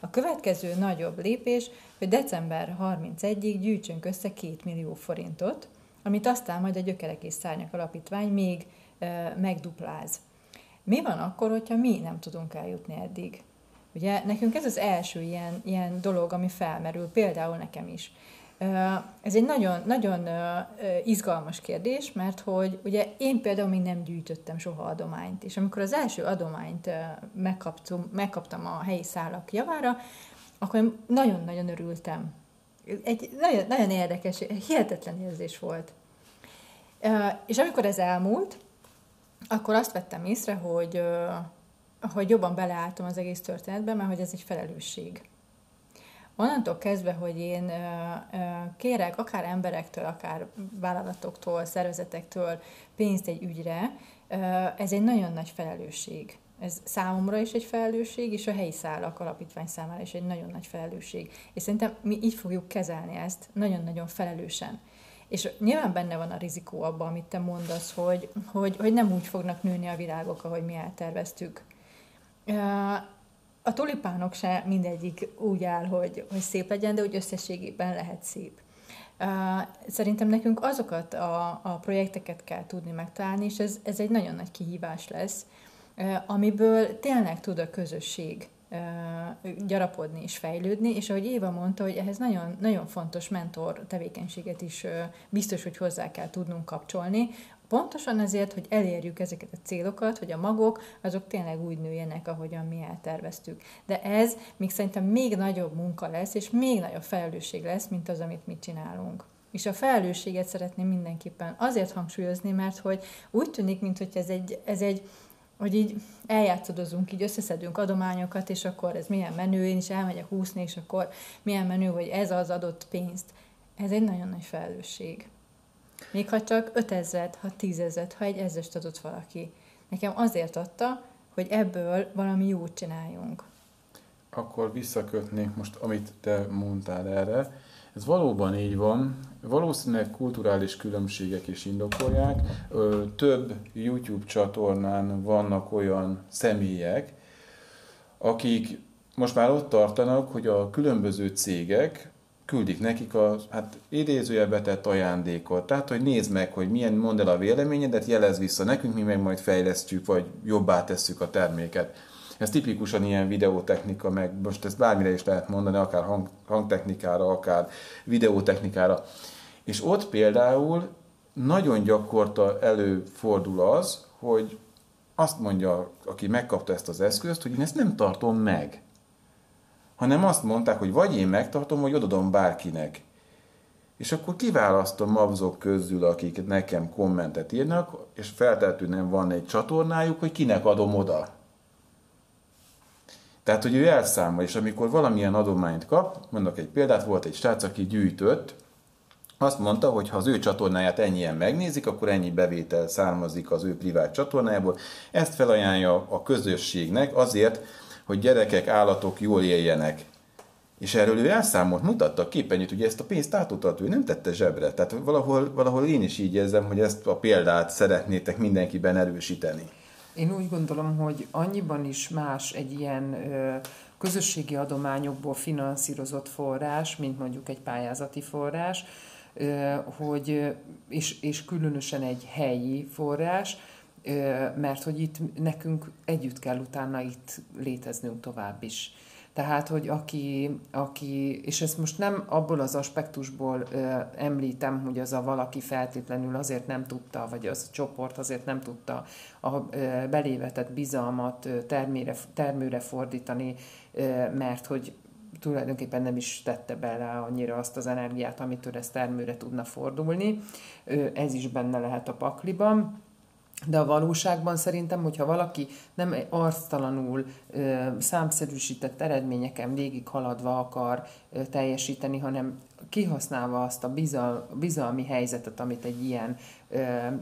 A következő nagyobb lépés, hogy december 31-ig gyűjtsünk össze 2 millió forintot, amit aztán majd a Gyökerek és Szárnyak Alapítvány még megdupláz. Mi van akkor, hogyha mi nem tudunk eljutni eddig? Ugye nekünk ez az első ilyen, ilyen dolog, ami felmerül, például nekem is. Ez egy nagyon, nagyon izgalmas kérdés, mert hogy ugye én például még nem gyűjtöttem soha adományt, és amikor az első adományt megkaptam, megkaptam a helyi szálak javára, akkor nagyon-nagyon örültem. Egy nagyon, nagyon érdekes, hihetetlen érzés volt. És amikor ez elmúlt, akkor azt vettem észre, hogy, hogy jobban beleálltam az egész történetbe, mert hogy ez egy felelősség. Onnantól kezdve, hogy én kérek akár emberektől, akár vállalatoktól, szervezetektől pénzt egy ügyre, ez egy nagyon nagy felelősség. Ez számomra is egy felelősség, és a helyi szállak alapítvány számára is egy nagyon nagy felelősség. És szerintem mi így fogjuk kezelni ezt, nagyon-nagyon felelősen. És nyilván benne van a rizikó abban, amit te mondasz, hogy, hogy, hogy nem úgy fognak nőni a virágok, ahogy mi elterveztük. A tulipánok se mindegyik úgy áll, hogy, hogy szép legyen, de úgy összességében lehet szép. Szerintem nekünk azokat a, a projekteket kell tudni megtalálni, és ez, ez egy nagyon nagy kihívás lesz, amiből tényleg tud a közösség gyarapodni és fejlődni, és ahogy Éva mondta, hogy ehhez nagyon, nagyon fontos mentor tevékenységet is biztos, hogy hozzá kell tudnunk kapcsolni, Pontosan ezért, hogy elérjük ezeket a célokat, hogy a magok azok tényleg úgy nőjenek, ahogyan mi elterveztük. De ez még szerintem még nagyobb munka lesz, és még nagyobb felelősség lesz, mint az, amit mi csinálunk. És a felelősséget szeretném mindenképpen azért hangsúlyozni, mert hogy úgy tűnik, mintha ez egy, ez egy hogy így eljátszadozunk, így összeszedünk adományokat, és akkor ez milyen menő, én is elmegyek úszni, és akkor milyen menő, hogy ez az adott pénzt. Ez egy nagyon nagy felelősség. Még ha csak 5000 ha 10 ha egy ezest adott valaki. Nekem azért adta, hogy ebből valami jót csináljunk. Akkor visszakötnék most, amit te mondtál erre. Ez valóban így van. Valószínűleg kulturális különbségek is indokolják. Több YouTube csatornán vannak olyan személyek, akik most már ott tartanak, hogy a különböző cégek küldik nekik a hát idézőjelbe tett ajándékot. Tehát, hogy nézd meg, hogy milyen mondd el a véleményedet, jelez vissza nekünk, mi meg majd fejlesztjük, vagy jobbá tesszük a terméket. Ez tipikusan ilyen videótechnika, meg most ezt bármire is lehet mondani, akár hang, hangtechnikára, akár videótechnikára. És ott például nagyon gyakorta előfordul az, hogy azt mondja, aki megkapta ezt az eszközt, hogy én ezt nem tartom meg. Hanem azt mondták, hogy vagy én megtartom, vagy odadom bárkinek. És akkor kiválasztom azok közül, akik nekem kommentet írnak, és feltétlenül van egy csatornájuk, hogy kinek adom oda. Tehát, hogy ő elszámol, és amikor valamilyen adományt kap, mondok egy példát, volt egy srác, aki gyűjtött, azt mondta, hogy ha az ő csatornáját ennyien megnézik, akkor ennyi bevétel származik az ő privát csatornájából. Ezt felajánlja a közösségnek azért, hogy gyerekek, állatok jól éljenek. És erről ő elszámolt, mutatta a képenyőt, ugye ezt a pénzt átutalt, ő nem tette zsebre. Tehát valahol, valahol én is így érzem, hogy ezt a példát szeretnétek mindenkiben erősíteni. Én úgy gondolom, hogy annyiban is más egy ilyen ö, közösségi adományokból finanszírozott forrás, mint mondjuk egy pályázati forrás, ö, hogy, és, és különösen egy helyi forrás, ö, mert hogy itt nekünk együtt kell utána itt léteznünk tovább is. Tehát, hogy aki, aki, és ezt most nem abból az aspektusból ö, említem, hogy az a valaki feltétlenül azért nem tudta, vagy az a csoport azért nem tudta a ö, belévetett bizalmat ö, termére, termőre fordítani, ö, mert hogy tulajdonképpen nem is tette bele annyira azt az energiát, amitől ez termőre tudna fordulni. Ö, ez is benne lehet a pakliban de a valóságban szerintem, hogyha valaki nem arctalanul ö, számszerűsített eredményeken végig haladva akar teljesíteni, hanem kihasználva azt a bizal, bizalmi helyzetet, amit egy ilyen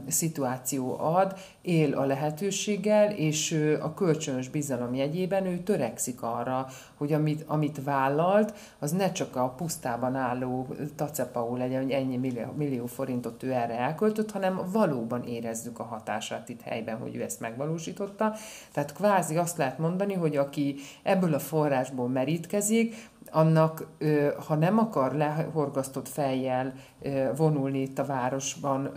szituáció ad, él a lehetőséggel, és a kölcsönös bizalom jegyében ő törekszik arra, hogy amit, amit vállalt, az ne csak a pusztában álló tacepaó legyen, hogy ennyi millió, millió forintot ő erre elköltött, hanem valóban érezzük a hatását itt helyben, hogy ő ezt megvalósította. Tehát kvázi azt lehet mondani, hogy aki ebből a forrásból merítkezik, annak, ha nem akar lehorgasztott fejjel vonulni itt a városban,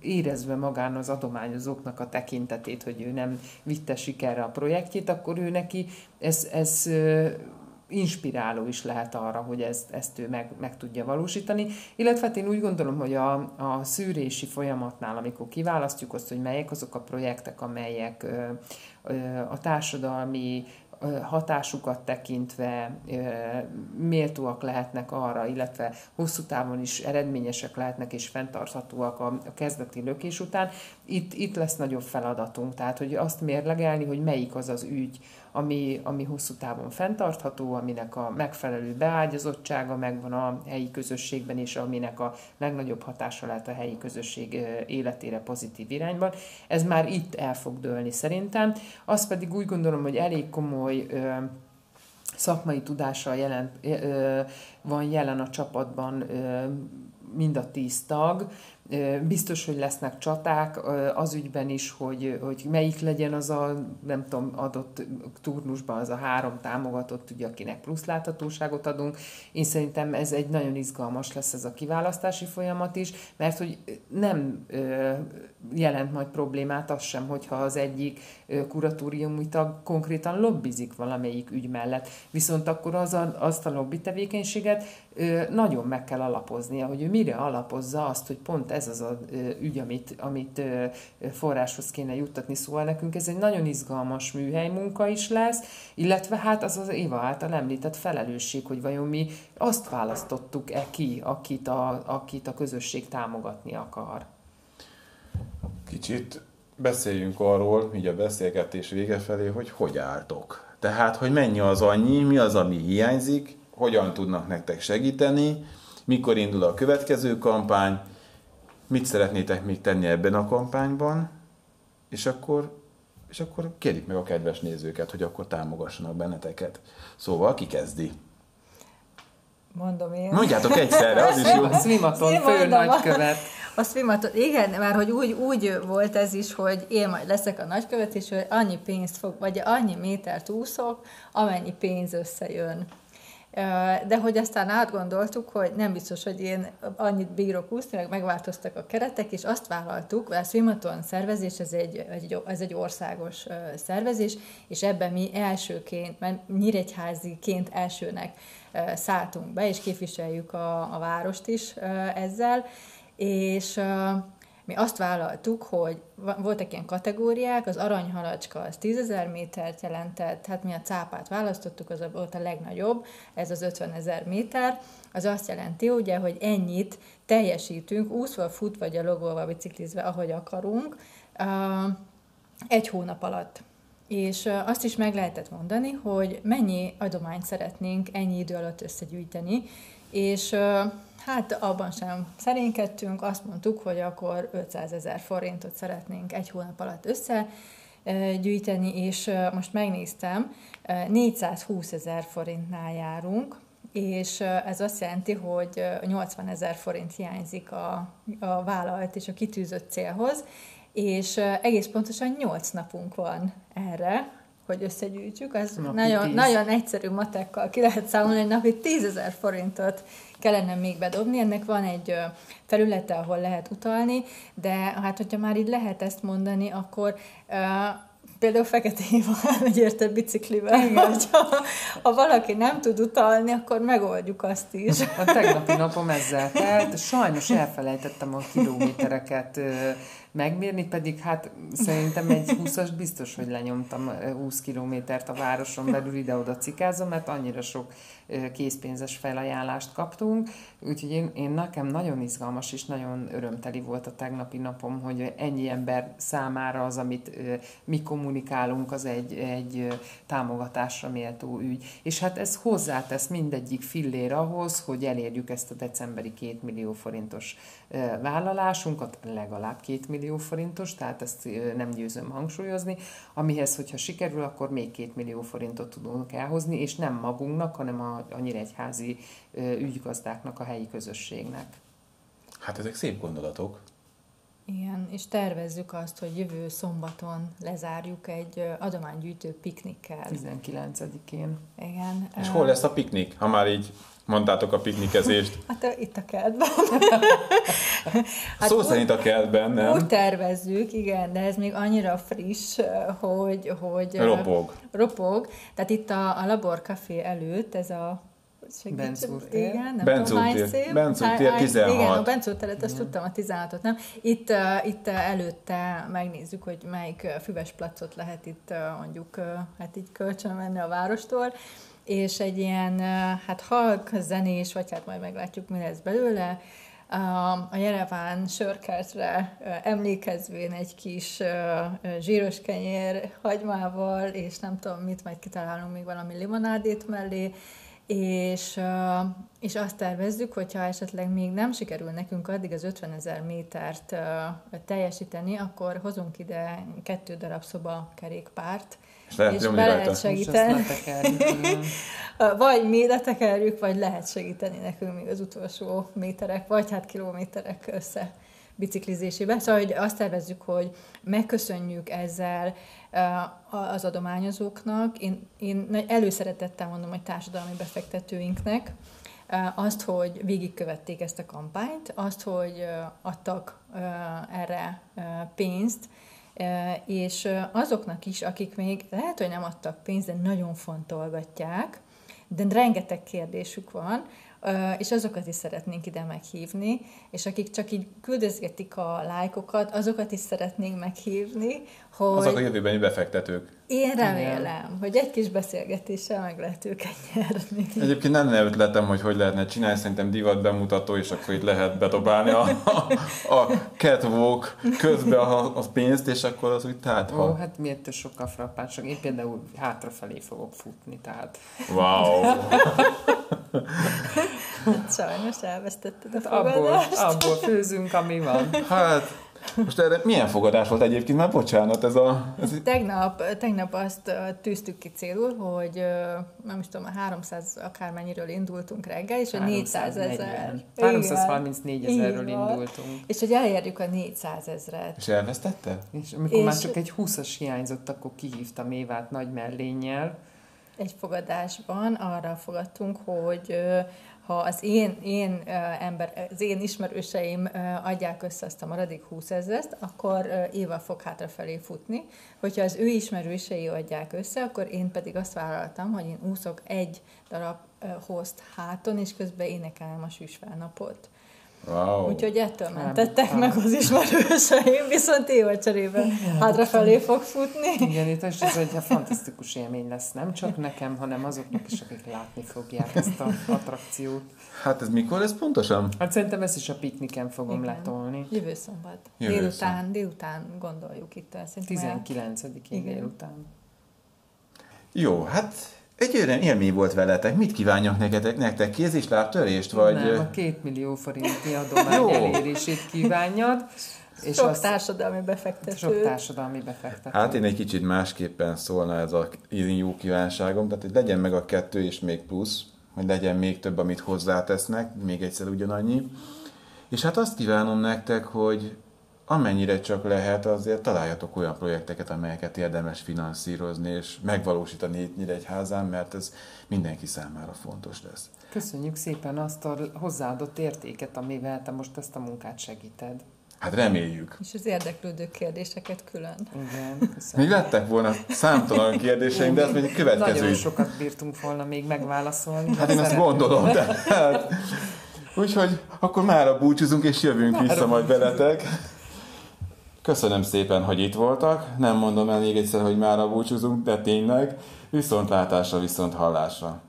érezve magán az adományozóknak a tekintetét, hogy ő nem vitte sikerre a projektjét, akkor ő neki ez, ez inspiráló is lehet arra, hogy ezt, ezt ő meg, meg tudja valósítani. Illetve hát én úgy gondolom, hogy a, a szűrési folyamatnál, amikor kiválasztjuk azt, hogy melyek azok a projektek, amelyek ö, a társadalmi hatásukat tekintve méltóak lehetnek arra, illetve hosszú távon is eredményesek lehetnek és fenntarthatóak a, kezdeti lökés után. Itt, itt lesz nagyobb feladatunk, tehát hogy azt mérlegelni, hogy melyik az az ügy, ami, ami hosszú távon fenntartható, aminek a megfelelő beágyazottsága megvan a helyi közösségben, és aminek a legnagyobb hatása lehet a helyi közösség életére pozitív irányban. Ez már itt el fog dőlni szerintem. Az pedig úgy gondolom, hogy elég komoly szakmai tudással jelent, van jelen a csapatban mind a tíz tag, Biztos, hogy lesznek csaták az ügyben is, hogy, hogy melyik legyen az a, nem tudom, adott turnusban az a három támogatott, ugye, akinek plusz láthatóságot adunk. Én szerintem ez egy nagyon izgalmas lesz ez a kiválasztási folyamat is, mert hogy nem jelent majd problémát az sem, hogyha az egyik kuratóriumi tag konkrétan lobbizik valamelyik ügy mellett. Viszont akkor az a, azt a lobby tevékenységet nagyon meg kell alapoznia, hogy ő mire alapozza azt, hogy pont ez az a ügy, amit, amit forráshoz kéne juttatni. Szóval nekünk ez egy nagyon izgalmas műhely munka is lesz, illetve hát az az Éva által említett felelősség, hogy vajon mi azt választottuk-e ki, akit a, akit a közösség támogatni akar. Kicsit beszéljünk arról, így a beszélgetés vége felé, hogy hogy álltok. Tehát, hogy mennyi az annyi, mi az, ami hiányzik, hogyan tudnak nektek segíteni, mikor indul a következő kampány, mit szeretnétek még tenni ebben a kampányban, és akkor, és akkor kérjük meg a kedves nézőket, hogy akkor támogassanak benneteket. Szóval ki kezdi? Mondom én. Mondjátok egyszerre, az is jó. Swimaton, fő nagykövet. A Swimaton, igen, mert hogy úgy, úgy volt ez is, hogy én majd leszek a nagykövet, és hogy annyi pénzt fog, vagy annyi métert úszok, amennyi pénz összejön. De hogy aztán átgondoltuk, hogy nem biztos, hogy én annyit bírok úszni, meg megváltoztak a keretek, és azt vállaltuk, mert a Swimaton szervezés, ez egy, egy, ez egy országos szervezés, és ebben mi elsőként, mert nyíregyháziként elsőnek szálltunk be, és képviseljük a, a várost is ezzel, és mi azt vállaltuk, hogy voltak ilyen kategóriák, az aranyhalacska az 10 ezer métert jelentett, hát mi a cápát választottuk, az volt a legnagyobb, ez az 50 ezer méter, az azt jelenti ugye, hogy ennyit teljesítünk, úszva, futva, gyalogolva, biciklizve, ahogy akarunk, egy hónap alatt. És azt is meg lehetett mondani, hogy mennyi adományt szeretnénk ennyi idő alatt összegyűjteni, és hát abban sem szerénykedtünk, azt mondtuk, hogy akkor 500 ezer forintot szeretnénk egy hónap alatt összegyűjteni, és most megnéztem, 420 ezer forintnál járunk, és ez azt jelenti, hogy 80 ezer forint hiányzik a, a vállalat és a kitűzött célhoz, és egész pontosan 8 napunk van erre, hogy összegyűjtsük, az nagyon, nagyon egyszerű matekkal ki lehet számolni, hogy napi 10 ezer forintot kellene még bedobni. Ennek van egy felülete, ahol lehet utalni, de hát, hogyha már így lehet ezt mondani, akkor például Fekete Éva elmegy érte biciklivel, hogyha ha valaki nem tud utalni, akkor megoldjuk azt is. A tegnapi napom ezzel telt, sajnos elfelejtettem a kilométereket megmérni, pedig hát szerintem egy 20-as biztos, hogy lenyomtam 20 kilométert a városon belül ide-oda cikázom, mert annyira sok készpénzes felajánlást kaptunk, úgyhogy én, én nekem nagyon izgalmas és nagyon örömteli volt a tegnapi napom, hogy ennyi ember számára az, amit mi kommunikálunk, az egy, egy támogatásra méltó ügy. És hát ez hozzátesz mindegyik fillér ahhoz, hogy elérjük ezt a decemberi két millió forintos vállalásunkat, legalább két millió forintos, tehát ezt nem győzöm hangsúlyozni, amihez, hogyha sikerül, akkor még két millió forintot tudunk elhozni, és nem magunknak, hanem a, a nyíregyházi ügygazdáknak, a helyi közösségnek. Hát ezek szép gondolatok. Igen, és tervezzük azt, hogy jövő szombaton lezárjuk egy adománygyűjtő piknikkel. 19-én. Igen. És hol lesz a piknik, ha már így mondtátok a piknikezést? Hát itt a kertben. hát Szó úgy, szerint a kertben, nem? Úgy tervezzük, igen, de ez még annyira friss, hogy... hogy ropog. Ropog. Tehát itt a, a Labor Café előtt ez a Benzúr Igen, nem Benzúr tudom, hány szép. Tér 16. Igen, a Benzúr teret, azt tudtam, a 16-ot nem. Itt, uh, itt uh, előtte megnézzük, hogy melyik füves placot lehet itt uh, mondjuk uh, hát így kölcsön venni a várostól, és egy ilyen, hát halk, zenés, vagy hát majd meglátjuk, mi lesz belőle, a Jereván sörkertre emlékezvén egy kis zsíros kenyér hagymával, és nem tudom mit, majd kitalálunk még valami limonádét mellé, és, és azt tervezzük, hogyha esetleg még nem sikerül nekünk addig az 50 ezer métert teljesíteni, akkor hozunk ide kettő darab szoba kerékpárt, és, lehet és be lehet segíteni. vagy mi letekerjük, vagy lehet segíteni nekünk még az utolsó méterek, vagy hát kilométerek össze biciklizésébe. Szóval hogy azt tervezzük, hogy megköszönjük ezzel az adományozóknak. Én, én előszeretettel mondom, hogy társadalmi befektetőinknek, azt, hogy végigkövették ezt a kampányt, azt, hogy adtak erre pénzt, és azoknak is, akik még lehet, hogy nem adtak pénzt, de nagyon fontolgatják, de rengeteg kérdésük van, és azokat is szeretnénk ide meghívni, és akik csak így küldözgetik a lájkokat, azokat is szeretnénk meghívni, hogy... Azok a jövőbeni befektetők. Én remélem, Igen. hogy egy kis beszélgetéssel meg lehet őket nyerni. Egyébként nem lenne ötletem, hogy hogy lehetne csinálni, szerintem divat bemutató, és akkor itt lehet bedobálni a, a, a catwalk közbe a, a pénzt, és akkor az úgy tehát... Ha... Ó, hát miért sokkal frappánsak. Én például hátrafelé fogok futni, tehát... Wow! Sajnos elvesztetted a hát abból, abból főzünk, ami van. Hát, most erre milyen fogadás volt egyébként? Már bocsánat, ez a... Ez... Tegnap, tegnap azt tűztük ki célul, hogy nem is tudom, a 300 akármennyiről indultunk reggel, és a 400 ezer. 334 ezerről indultunk. És hogy elérjük a 400 ezeret. És elvesztette? És amikor és... már csak egy 20-as hiányzott, akkor kihívtam Évát nagy mellénnyel. Egy fogadásban arra fogadtunk, hogy ha az én, én ember, az én ismerőseim adják össze azt a maradék 20 ezeret, akkor Éva fog hátrafelé futni. Hogyha az ő ismerősei adják össze, akkor én pedig azt vállaltam, hogy én úszok egy darab host háton, és közben énekelem a süsfelnapot. Wow. Úgyhogy ettől mentettek meg az ismerőseim, viszont év cserébe hátrafelé fog futni. Igen, itt ez egy fantasztikus élmény lesz, nem csak nekem, hanem azoknak is, akik látni fogják ezt a attrakciót. Hát ez mikor lesz pontosan? Hát szerintem ezt is a pikniken fogom Igen. letolni. Jövő szombat. Jövő délután, szombat. délután gondoljuk itt. 19-én délután. Jó, hát egy olyan élmény volt veletek. Mit kívánjak nektek? Nektek kéz és lábtörést? Vagy... Nem, a két millió forinti adomány elérését kívánjad. És sok azt, társadalmi befektető. Sok társadalmi befektető. Hát én egy kicsit másképpen szólna ez a jó kívánságom. Tehát, hogy legyen meg a kettő és még plusz, hogy legyen még több, amit hozzátesznek, még egyszer ugyanannyi. És hát azt kívánom nektek, hogy amennyire csak lehet, azért találjatok olyan projekteket, amelyeket érdemes finanszírozni és megvalósítani itt Nyíregyházán, mert ez mindenki számára fontos lesz. Köszönjük szépen azt a hozzáadott értéket, amivel te most ezt a munkát segíted. Hát reméljük. És az érdeklődő kérdéseket külön. Igen, köszönöm. Még lettek volna számtalan kérdéseim, de ez még következő Nagyon sokat bírtunk volna még megválaszolni. Hát én azt gondolom, de hát, Úgyhogy akkor mára búcsúzunk, és jövünk mára vissza majd veletek. Köszönöm szépen, hogy itt voltak. Nem mondom el még egyszer, hogy mára búcsúzunk, de tényleg viszontlátásra, viszont hallásra.